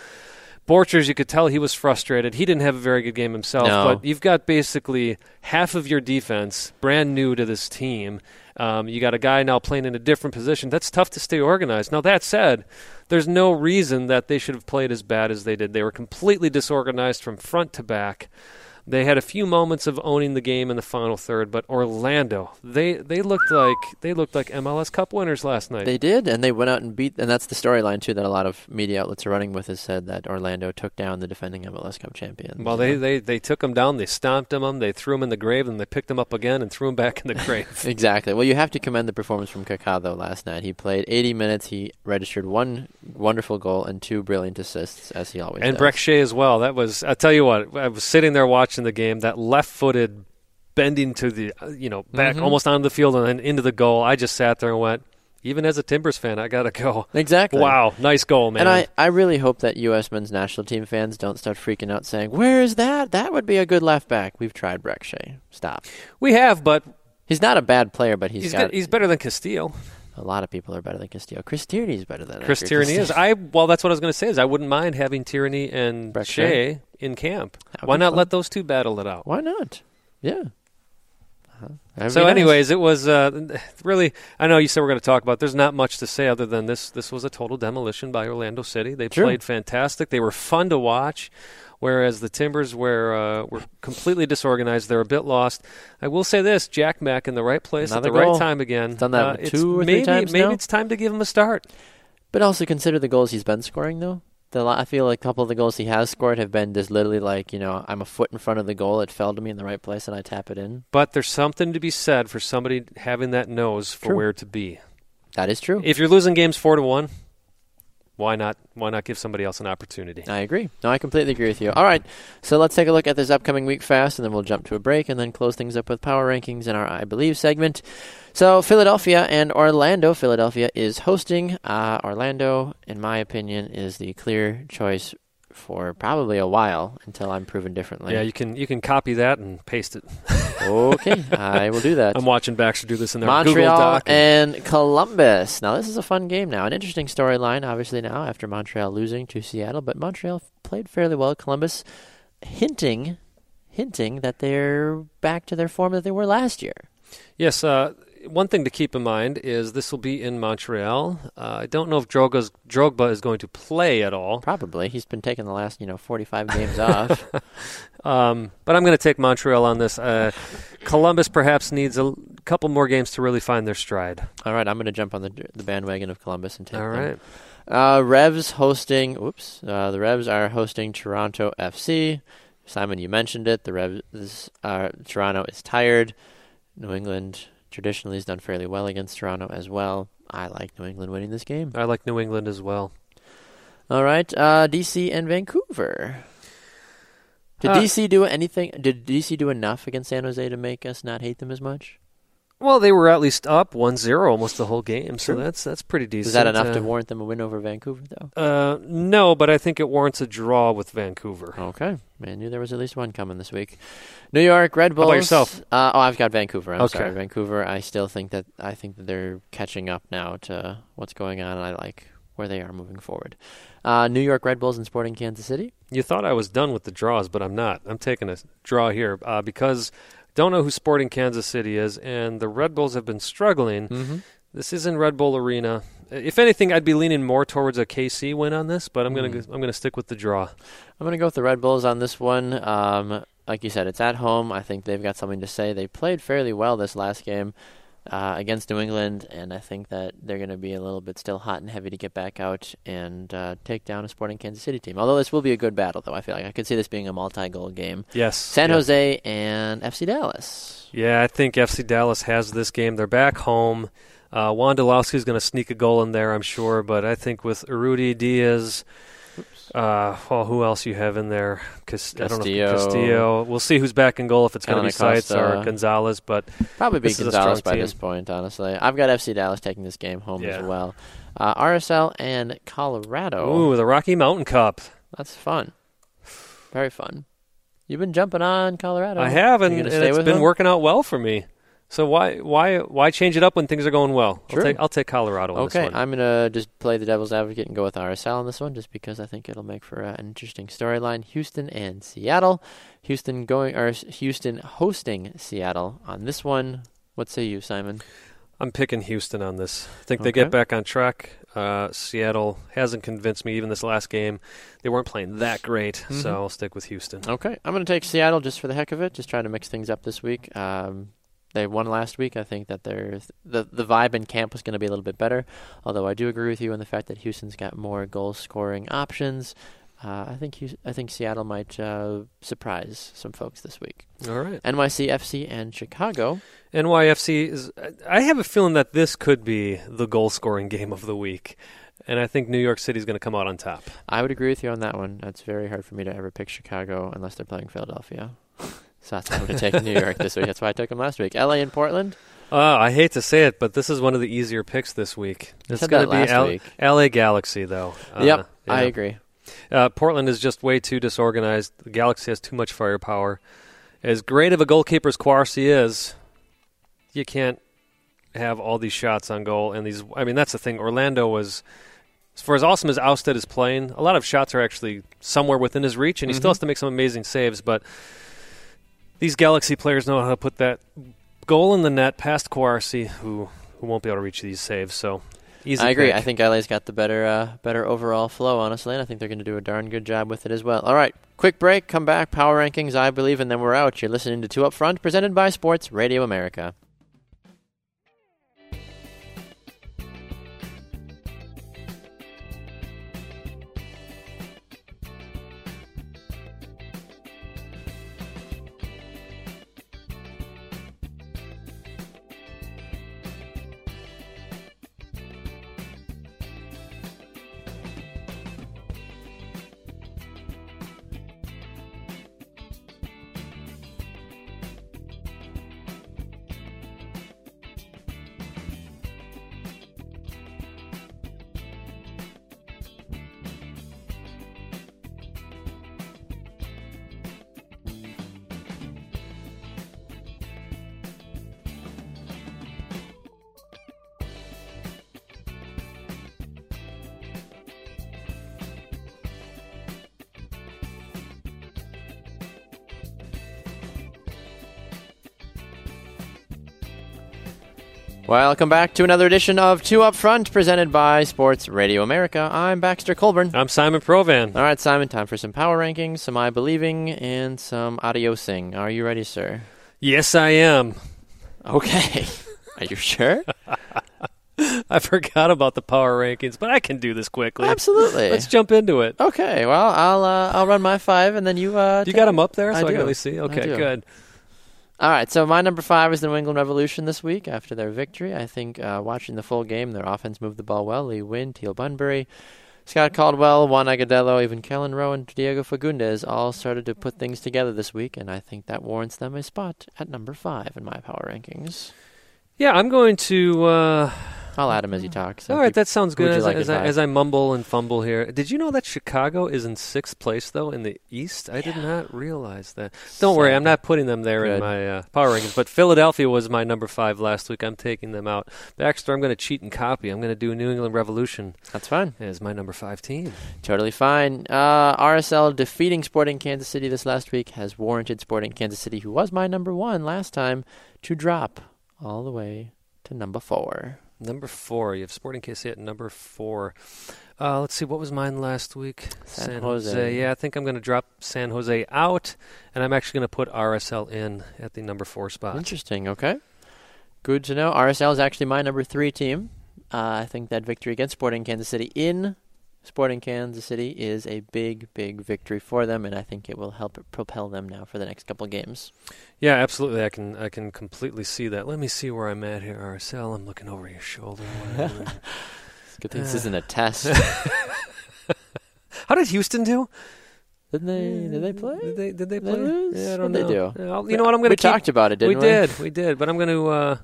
Borchers, you could tell he was frustrated. He didn't have a very good game himself, No. but you've got basically half of your defense brand new to this team. Um, you got a guy now playing in a different position. That's tough to stay organized. Now, that said, there's no reason that they should have played as bad as they did. They were completely disorganized from front to back. They had a few moments of owning the game in the final third, but Orlando, they, they looked like they looked like MLS Cup winners last night. They did, and they went out and beat, and that's the storyline too that a lot of media outlets are running with. Has said that Orlando took down the defending MLS Cup champions. Well, they, they, they took them down, they stomped them, they threw them in the grave, and they picked them up again and threw them back in the (laughs) grave. exactly. Well, you have to commend the performance from Kaká though. Last night, he played 80 minutes. He registered one wonderful goal and two brilliant assists, as he always did. and does. Brek Shea as well. That was, I tell you what, I was sitting there watching the game, that left-footed bending to the, uh, you know, back Mhm. almost onto the field and then into the goal. I just sat there and went, even as a Timbers fan, I gotta go. Exactly. Wow, nice goal, man. And I, I really hope that U.S. men's national team fans don't start freaking out saying, Where is that? That would be a good left back. We've tried Brek Shea. Stop. we have, but He's not a bad player, but he's, he's got, got. he's better than Castillo. A lot of people are better than Castillo. Chris Tierney is better than Chris Tierney is. I well, that's what I was going to say. Is I wouldn't mind having Tierney and Brek Shea in camp. Why be not fun. let those two battle it out? Why not? Yeah. That'd So, be nice. anyways, it was uh, really. I know you said we're going to talk about. There's not much to say other than this. This was a total demolition by Orlando City. They True. played fantastic. They were fun to watch. Whereas the Timbers were uh, were completely disorganized. They're a bit lost. I will say this: Jack Mack in the right place Another at the goal. right time again. He's done that Uh, two or three maybe, times Maybe now? it's time to give him a start. But also consider the goals he's been scoring, though. The, I feel like a couple of the goals he has scored have been just literally like, you know, I'm a foot in front of the goal, it fell to me in the right place, and I tap it in. But there's something to be said for somebody having that nose for True. where to be. That is true. If you're losing games four to one, why not? Why not give somebody else an opportunity? I agree. No, I completely agree with you. All right, so let's take a look at this upcoming week fast, and then we'll jump to a break and then close things up with power rankings in our I Believe segment. So, Philadelphia and Orlando. Philadelphia is hosting. Uh, Orlando, in my opinion, is the clear choice for probably a while until I'm proven differently. Yeah, you can you can copy that and paste it. okay, I will do that. (laughs) I'm watching Baxter do this in their Google Montreal Doc. and Columbus. Now, this is a fun game now. An interesting storyline, obviously, now after Montreal losing to Seattle, but Montreal played fairly well. Columbus hinting, hinting that they're back to their form that they were last year. yes, uh, one thing to keep in mind is this will be in Montreal. Uh, I don't know if Drogba's, Drogba is going to play at all, Probably. He's been taking the last, you know, 45 games off. (laughs) um, but I'm going to take Montreal on this. Uh, Columbus perhaps needs a couple more games to really find their stride. All right, I'm going to jump on the, the bandwagon of Columbus and take All them. right. Uh, Revs hosting. Oops. Uh, the Revs are hosting Toronto FC. Simon, you mentioned it. The Revs. Uh, Toronto is tired. New England traditionally has done fairly well against Toronto as well. I like New England winning this game. I like New England as well. All right. Uh, DC and Vancouver. Did Uh, DC do anything? Did DC do enough against San Jose to make us not hate them as much? Well, they were at least up 1-0 almost the whole game, so True. that's that's pretty decent. Is that enough Uh, to warrant them a win over Vancouver, though? Uh, no, but I think it warrants a draw with Vancouver. Okay. I knew there was at least one coming this week. New York Red about Bulls. yourself? Uh, oh, I've got Vancouver. I'm Okay. sorry, Vancouver. I still think that I think that they're catching up now to what's going on. and I like where they are moving forward. Uh, New York Red Bulls and Sporting Kansas City. You thought I was done with the draws, but I'm not. I'm taking a draw here uh, because don't know who Sporting Kansas City is, and the Red Bulls have been struggling. Mm-hmm. This is in Red Bull Arena. If anything, I'd be leaning more towards a KC win on this, but I'm gonna Mm. I'm gonna stick with the draw. I'm going to go with the Red Bulls on this one. Um, like you said, it's at home. I think they've got something to say. They played fairly well this last game uh, against New England, and I think that they're going to be a little bit still hot and heavy to get back out and uh, take down a Sporting Kansas City team. Although this will be a good battle, though. I feel like I could see this being a multi-goal game. Yes, San yeah. Jose and FC Dallas. Yeah, I think FC Dallas has this game. They're back home. Uh, Wondolowski's going to sneak a goal in there, I'm sure. But I think with Rudy Diaz, uh, well, who else you have in there? Cas- I don't know. Castillo. If Castillo. We'll see who's back in goal if it's going to be Seitz or. Gonzalez. But Probably be Gonzalez by team. this point, honestly. I've got FC Dallas taking this game home Yeah. as well. Uh, RSL and Colorado. ooh, the Rocky Mountain Cup. That's fun. Very fun. You've been jumping on Colorado. I have, and, and it's been them? working out well for me. So why why why change it up when things are going well? True. I'll take I'll take Colorado. On Okay, this one. I'm gonna just play the devil's advocate and go with RSL on this one, just because I think it'll make for uh, an interesting storyline. Houston and Seattle. Houston going or Houston hosting Seattle on this one. What say you, Simon? I'm picking Houston on this. I think they get back on track. Uh, Seattle hasn't convinced me even this last game. They weren't playing that great, Mhm. so I'll stick with Houston. Okay, I'm going to take Seattle just for the heck of it, just trying to mix things up this week. Um, they won last week. I think that they're, the the vibe in camp was going to be a little bit better. Although I do agree with you on the fact that Houston's got more goal scoring options. Uh, I think I think Seattle might uh, surprise some folks this week. All right. NYC FC and Chicago. NYFC is. I have a feeling that this could be the goal scoring game of the week, and I think New York City is going to come out on top. I would agree with you on that one. It's very hard for me to ever pick Chicago unless they're playing Philadelphia. (laughs) so that's why I'm going to take New York this week. That's why I took them last week. LA and Portland. Uh, I hate to say it, but this is one of the easier picks this week. It's going to be L- week. LA Galaxy, though. Uh, yep, yeah. I agree. Uh, Portland is just way too disorganized. The Galaxy has too much firepower. As great of a goalkeeper as Kwarasey is, you can't have all these shots on goal. And these, I mean, that's the thing. Orlando was, for as awesome as Ousted is playing, a lot of shots are actually somewhere within his reach, and he still Mhm. has to make some amazing saves. But these Galaxy players know how to put that goal in the net past Kwarasey, who who won't be able to reach these saves. So easy. I agree. pick. I think LA's got the better uh, better overall flow, honestly, and I think they're going to do a darn good job with it as well. All right, quick break, come back, power rankings, I believe, and then we're out. You're listening to Two Up Front, presented by Sports Radio America. Welcome back to another edition of Two Up Front, presented by Sports Radio America. I'm Baxter Colburn. I'm Simon Provan. All right, Simon, time for some power rankings, some I believing, and some adiosing. Are you ready, sir? Yes, I am. Okay. (laughs) Are you sure? (laughs) I forgot about the power rankings, but I can do this quickly. Absolutely. Let's jump into it. Okay, well, I'll uh, I'll run my five, and then you. Uh, You got them up there, so I I, can really see. Okay, good. All right, so my number five is the New England Revolution this week after their victory. I think uh, watching the full game, their offense moved the ball well. Lee Nguyen, Teal Bunbury, Scott Caldwell, Juan Agudelo, even Kelyn Rowe, and Diego Fagundez all started to put things together this week, and I think that warrants them a spot at number five in my power rankings. Yeah, I'm going to. Uh, I'll add him as he talks. so all right, keep- that sounds good. As, like I, as, I, as I mumble and fumble here, did you know that Chicago is in sixth place though in the East? I did not realize that. Don't worry, I'm not putting them there Good. in my uh, power rankings. But Philadelphia was my number five last week. I'm taking them out. Baxter, I'm going to cheat and copy. I'm going to do New England Revolution That's fine. as my number five team. Totally fine. Uh, RSL defeating Sporting Kansas City this last week has warranted Sporting Kansas City, who was my number one last time, to drop all the way to number four. Number four, you have Sporting KC at number four. Uh, let's see, what was mine last week? San Jose. Yeah, I think I'm going to drop San Jose out, and I'm actually going to put RSL in at the number four spot. Interesting. Okay. Good to know. RSL is actually my number three team. Uh, I think that victory against Sporting Kansas City in Sporting Kansas City is a big, big victory for them, and I think it will help propel them now for the next couple games. Yeah, absolutely. I can I can completely see that. Let me see where I'm at here, RSL. I'm looking over your shoulder. (laughs) Good thing this isn't a test. (laughs) How did Houston do? Didn't they? Did they play? Did they did they Did they play? lose? Yeah, I don't What'd they know. do? Yeah, you know what? I'm going we to keep. talked about it, didn't we we? did, we did, but I'm going to. Uh,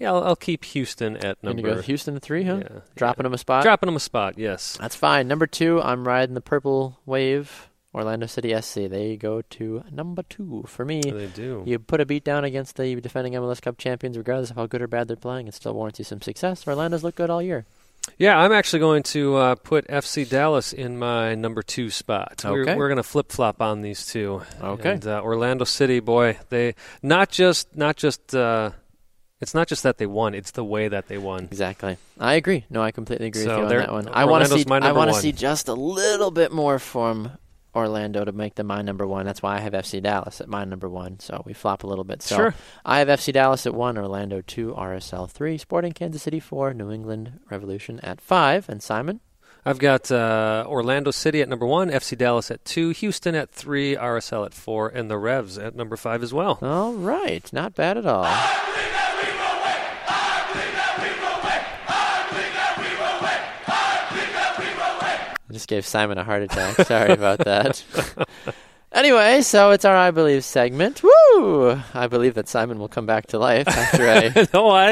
yeah, I'll, I'll keep Houston at number. gonna go Houston to three, huh? Yeah, Dropping them a spot. dropping them a spot. Yes. That's fine. Number two, I'm riding the purple wave. Orlando City SC. They go to number two for me. They do. You put a beat down against the defending MLS Cup champions, regardless of how good or bad they're playing. It still warrants you some success. Orlando's looked good all year. Yeah, I'm actually going to uh, put FC Dallas in my number two spot. Okay. We're, we're going to flip flop on these two. Okay. And, uh, Orlando City, boy, they not just not just uh, it's not just that they won; it's the way that they won. Exactly. I agree. No, I completely agree So with you on that one. I want to see. I want to see just a little bit more from Orlando to make them my number one. That's why I have FC Dallas at my number one. So we flop a little bit. So Sure. I have FC Dallas at one, Orlando two, RSL three, Sporting Kansas City four, New England Revolution at five, and Simon. I've got uh, Orlando City at number one, FC Dallas at two, Houston at three, RSL at four, and the Revs at number five as well. All right, not bad at all. I just gave Simon a heart attack. Sorry about that. (laughs) anyway, so it's our I Believe segment. Woo! I believe that Simon will come back to life after I. (laughs) no, I,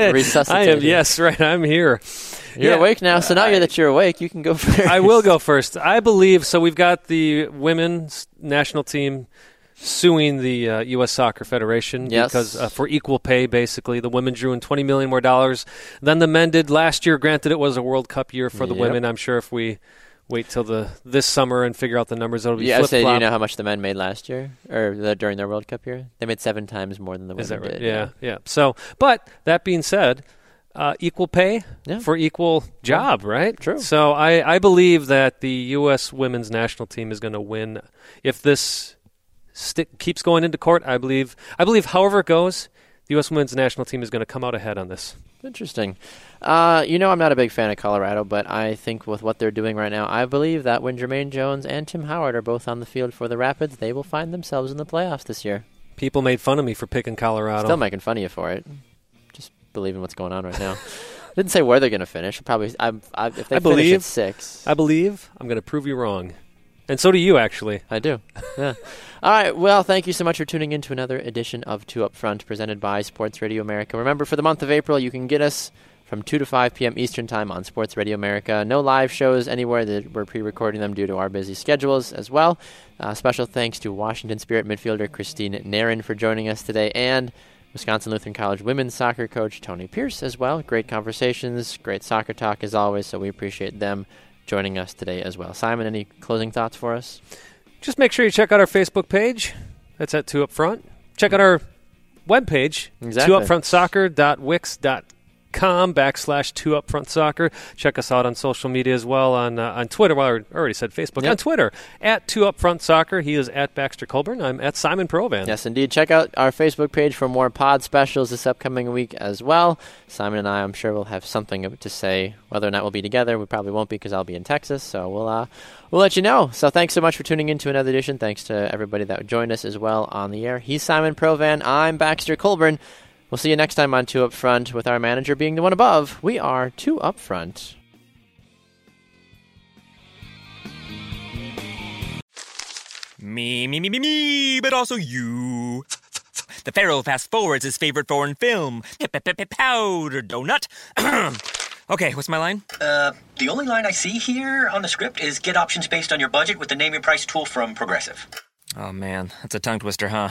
I am. Yes, right. I'm here. You're Yeah. awake now, so now you're that you're awake, you can go (laughs) first. I will go first. I believe so. We've got the women's national team suing the uh, U.S. Soccer Federation Yes. because uh, for equal pay. Basically, the women drew in 20 million more dollars than the men did last year. Granted, it was a World Cup year for the Yep. women. I'm sure if we wait till the this summer and figure out the numbers. That'll be Yeah, I flip say, do you know how much the men made last year or the, during their World Cup year? They made seven times more than the women right? did. Yeah, yeah. So, but that being said, uh, equal pay Yeah. for equal job, right? True. So I, I believe that the U.S. women's national team is going to win if this stick keeps going into court. I believe. I believe, however it goes, the U.S. women's national team is going to come out ahead on this. Interesting. Uh, you know, I'm not a big fan of Colorado, but I think with what they're doing right now, I believe that when Jermaine Jones and Tim Howard are both on the field for the Rapids, they will find themselves in the playoffs this year. People made fun of me for picking Colorado. Still making fun of you for it. Just believing what's going on right now. (laughs) Didn't say where they're going to finish. Probably, I, I, if they I finish believe- six, I believe I'm going to prove you wrong, and so do you, actually. I do. Yeah. All right. Well, thank you so much for tuning in to another edition of Two Up Front, presented by Sports Radio America. Remember, for the month of April, you can get us from 2 to 5 p.m. Eastern Time on Sports Radio America. No live shows anywhere that we're pre-recording them due to our busy schedules as well. Uh, special thanks to Washington Spirit midfielder Christine Nairn for joining us today, and Wisconsin Lutheran College women's soccer coach Tony Pierce as well. Great conversations, great soccer talk as always. So we appreciate them joining us today as well. Simon, any closing thoughts for us? Just make sure you check out our Facebook page. That's at Two Up Front. Check out our webpage, Exactly. twoupfrontsoccer.wix.com backslash two upfront soccer. Check us out on social media as well on uh, on Twitter. Well, I already said Facebook. Yep. On Twitter, at two upfront soccer. He is at Baxter Colburn. I'm at Simon Provan. Yes, indeed. Check out our Facebook page for more pod specials this upcoming week as well. Simon and I, I'm sure, will have something to say. Whether or not we'll be together, we probably won't be because I'll be in Texas. So we'll uh, we'll let you know. So thanks so much for tuning in to another edition. Thanks to everybody that joined us as well on the air. He's Simon Provan. I'm Baxter Colburn. We'll see you next time on Two Up Front with our manager being the one above. We are Two Up Front. Me, me, me, me, me, but also you. The Pharaoh fast forwards his favorite foreign film, Powder Donut. (clears throat) okay, what's my line? Uh, the only line I see here on the script is get options based on your budget with the name your price tool from Progressive. Oh man, that's a tongue twister, huh?